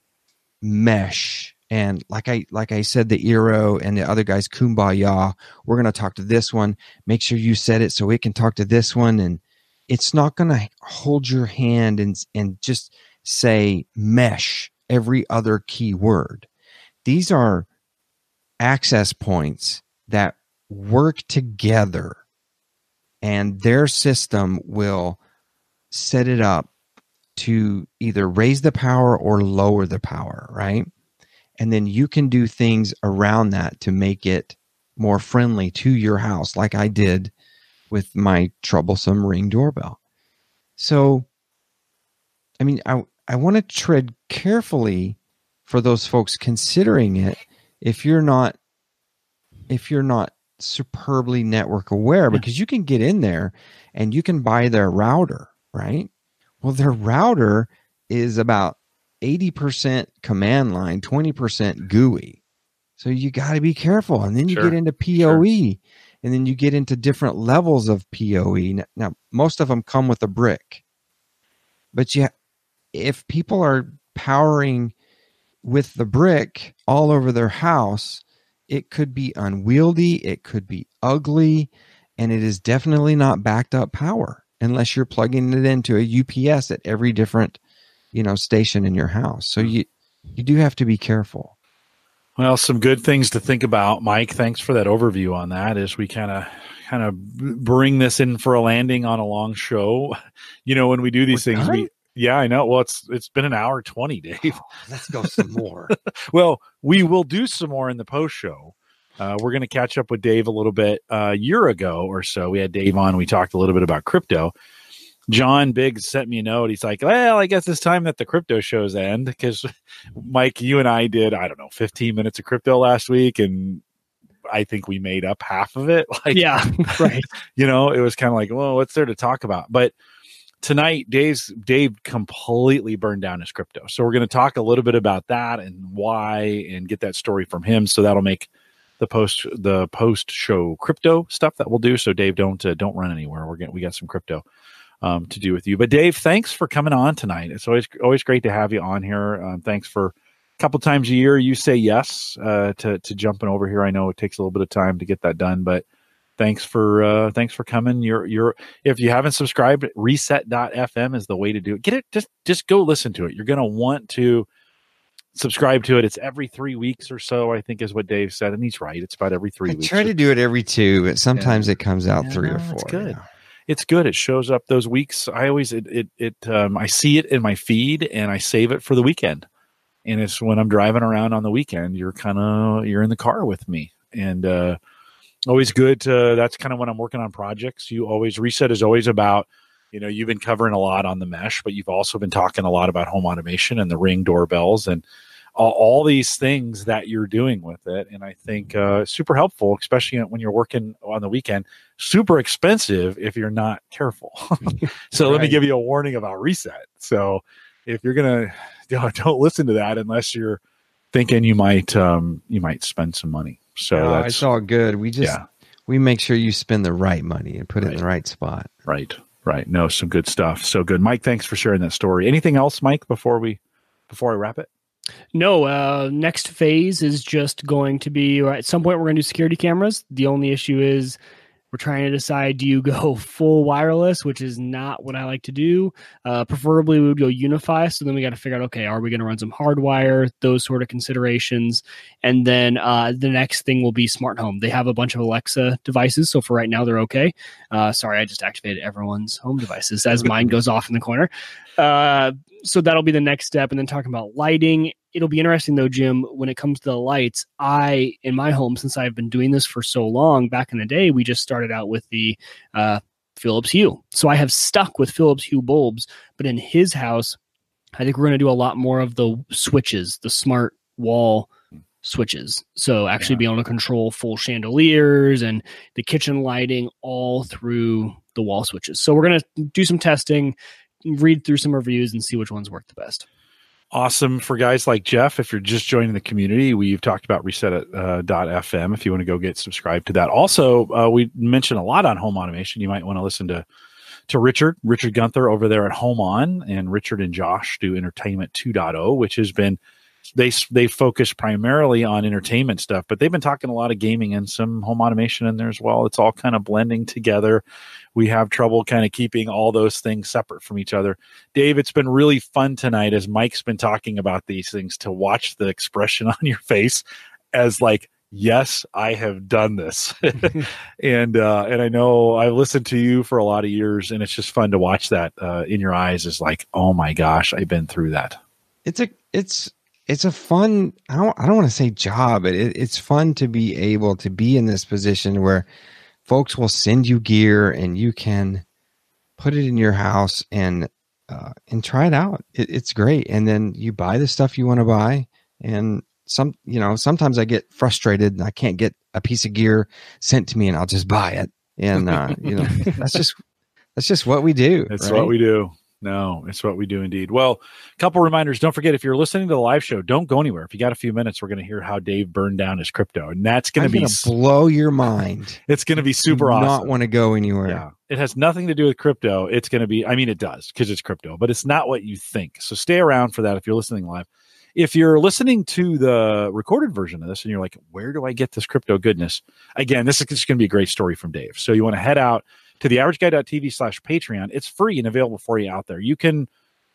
mesh and like I like I said, the Eero and the other guys, Kumbaya. We're gonna talk to this one. Make sure you set it so it can talk to this one, and it's not gonna hold your hand and and just say mesh every other keyword. These are access points that work together, and their system will set it up to either raise the power or lower the power, right? And then you can do things around that to make it more friendly to your house, like I did with my troublesome ring doorbell. So, I mean, I, I want to tread carefully for those folks considering it if you're not if you're not superbly network aware because you can get in there and you can buy their router, right? Well, their router is about 80% command line, 20% GUI. So you got to be careful. And then you Sure, get into PoE and then you get into different levels of PoE. N- Now, most of them come with a brick. But yeah, if people are powering with the brick all over their house, it could be unwieldy, it could be ugly, and it is definitely not backed up power unless you're plugging it into a UPS at every different, you know, station in your house. So hmm. you you do have to be careful. Well, some good things to think about, Mike. Thanks for that overview on that. As we kind of kind of bring this in for a landing on a long show, you know, when we do these We're things, done? we yeah, I know. Well, it's it's been an hour twenty, oh, Dave. Let's go some more. well, we will do some more in the post show. Uh, we're going to catch up with Dave a little bit. Uh, a year ago or so, we had Dave on. We talked a little bit about crypto. John Biggs sent me a note. He's like, "Well, I guess it's time that the crypto shows end." Because Mike, you and I did, I don't know, 15 minutes of crypto last week, and I think we made up half of it. Like, yeah, right. you know, it was kind of like, well, what's there to talk about? But tonight, Dave's Dave completely burned down his crypto. So we're going to talk a little bit about that and why, and get that story from him. So that'll make the post the post show crypto stuff that we'll do. So Dave, don't uh, don't run anywhere. We're getting we got some crypto um, to do with you. But Dave, thanks for coming on tonight. It's always always great to have you on here. Um, thanks for a couple times a year you say yes uh, to to jumping over here. I know it takes a little bit of time to get that done, but thanks for uh, thanks for coming. You're you're if you haven't subscribed, reset.fm is the way to do it. Get it just just go listen to it. You're gonna want to subscribe to it. It's every three weeks or so, I think, is what Dave said, and he's right. It's about every three I weeks. try to do it every two, but sometimes it comes out Yeah, three or four. it's good. yeah. it's good. It shows up those weeks. I always it it, it um, I see it in my feed and I save it for the weekend. And it's when I'm driving around on the weekend, you're kind of you're in the car with me, and uh, always good. To, that's kind of when I'm working on projects. You always reset is always about. You know, you've been covering a lot on the mesh, but you've also been talking a lot about home automation and the ring doorbells and all, all these things that you're doing with it. And I think uh, super helpful, especially when you're working on the weekend super expensive if you're not careful. so let me give you a warning about reset. So if you're gonna don't, don't listen to that unless you're thinking you might um you might spend some money. So No, that's it's all good. We just yeah, we make sure you spend the right money and put it in the right spot. right, right. No, some good stuff. So good, Mike. Thanks for sharing that story. Anything else, Mike? Before we before I wrap it. No, uh, next phase is just going to be at some point we're going to do security cameras. The only issue is we're trying to decide do you go full wireless, which is not what I like to do. Uh, preferably, we would go UniFi. So then we got to figure out okay, are we going to run some hardwire, those sort of considerations. And then uh, the next thing will be smart home. They have a bunch of Alexa devices. So for right now, they're okay. Uh, sorry, I just activated everyone's home devices as mine goes off in the corner. Uh, so that'll be the next step. And then talking about lighting, it'll be interesting though, Jim, when it comes to the lights. I, in my home, since I've been doing this for so long, back in the day, we just started out with the uh, Philips Hue. So I have stuck with Philips Hue bulbs, but in his house, I think we're going to do a lot more of the switches, the smart wall switches. So actually Yeah. being able to control full chandeliers and the kitchen lighting all through the wall switches. So we're going to do some testing, read through some reviews and see which ones work the best. Awesome for guys like Jeff. If you're just joining the community, we've talked about reset at uh, .fm. If you want to go get subscribed to that. Also, uh, we mentioned a lot on home automation. You might want to listen to to Richard, Richard Gunther over there at Home On, and Richard and Josh do Entertainment 2.0, which has been they they focus primarily on entertainment stuff, but they've been talking a lot of gaming and some home automation in there as well. It's all kind of blending together. We have trouble kind of keeping all those things separate from each other. Dave, it's been really fun tonight as Mike's been talking about these things to watch the expression on your face as like, yes, I have done this. and uh and I know I've listened to you for a lot of years and it's just fun to watch that uh in your eyes is like, oh my gosh, I've been through that. It's a it's it's a fun I don't I don't want to say job, but it, it's fun to be able to be in this position where folks will send you gear and you can put it in your house and uh, and try it out. It, it's great, and then you buy the stuff you want to buy. And some you know sometimes I get frustrated and I can't get a piece of gear sent to me, and I'll just buy it. And uh, you know that's just that's just what we do. That's right? what we do. No, it's what we do indeed. Well, a couple reminders. Don't forget if you're listening to the live show, don't go anywhere. If you got a few minutes, we're going to hear how Dave burned down his crypto, and that's going to be blow your mind. it's going to be super awesome. Not want to go anywhere. Yeah. It has nothing to do with crypto. It's going to be, I mean, it does because it's crypto, but it's not what you think. So stay around for that if you're listening live. If you're listening to the recorded version of this and you're like, where do I get this crypto goodness? Again, this is just going to be a great story from Dave. So you want to head out to the averageguy.tv slash Patreon. It's free and available for you out there. You can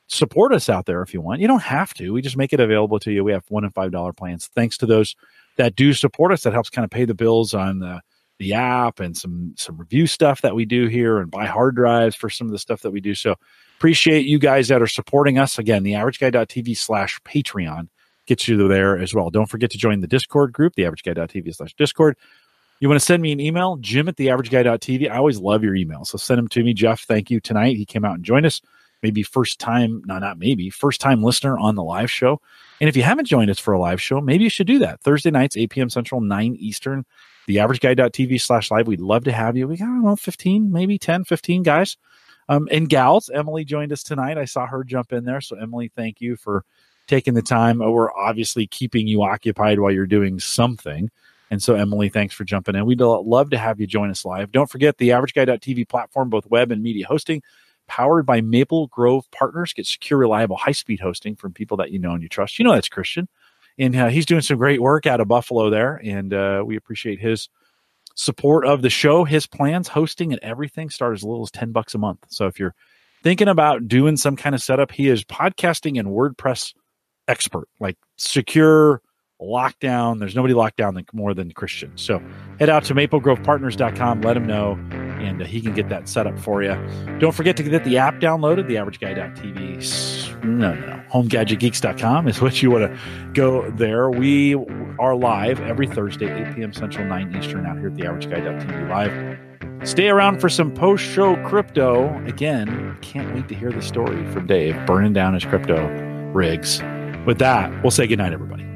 support us out there if you want. You don't have to. We just make it available to you. We have one and five dollar plans. Thanks to those that do support us. That helps kind of pay the bills on the the app and some some review stuff that we do here and buy hard drives for some of the stuff that we do. So appreciate you guys that are supporting us. Again, the averageguy.tv slash Patreon gets you there as well. Don't forget to join the Discord group, the averageguy.tv slash Discord. You want to send me an email, jim at the averageguy.tv. I always love your emails. So send them to me. Jeff, thank you tonight. He came out and joined us. Maybe first time, no, not maybe, first time listener on the live show. And if you haven't joined us for a live show, maybe you should do that. Thursday nights, 8 p.m. Central, 9 Eastern, theaverageguy.tv slash live. We'd love to have you. We got, I don't know, 15, maybe 10, 15 guys um, and gals. Emily joined us tonight. I saw her jump in there. So, Emily, thank you for taking the time. We're obviously keeping you occupied while you're doing something. And so, Emily, thanks for jumping in. We'd love to have you join us live. Don't forget the averageguy.tv platform, both web and media hosting, powered by Maple Grove Partners. Get secure, reliable, high speed hosting from people that you know and you trust. You know that's Christian. And uh, he's doing some great work out of Buffalo there. And uh, we appreciate his support of the show. His plans, hosting, and everything start as little as 10 bucks a month. So if you're thinking about doing some kind of setup, he is podcasting and WordPress expert, like secure lockdown. There's nobody locked down more than Christian. So head out to maplegrovepartners.com, let him know, and uh, he can get that set up for you. Don't forget to get the app downloaded, theaverageguy.tv. No, no, homegadgetgeeks.com is what you want to go there. We are live every Thursday, 8 p.m. Central, 9 Eastern, out here at theaverageguy.tv live. Stay around for some post show crypto. Again, can't wait to hear the story from Dave burning down his crypto rigs. With that, we'll say goodnight, everybody.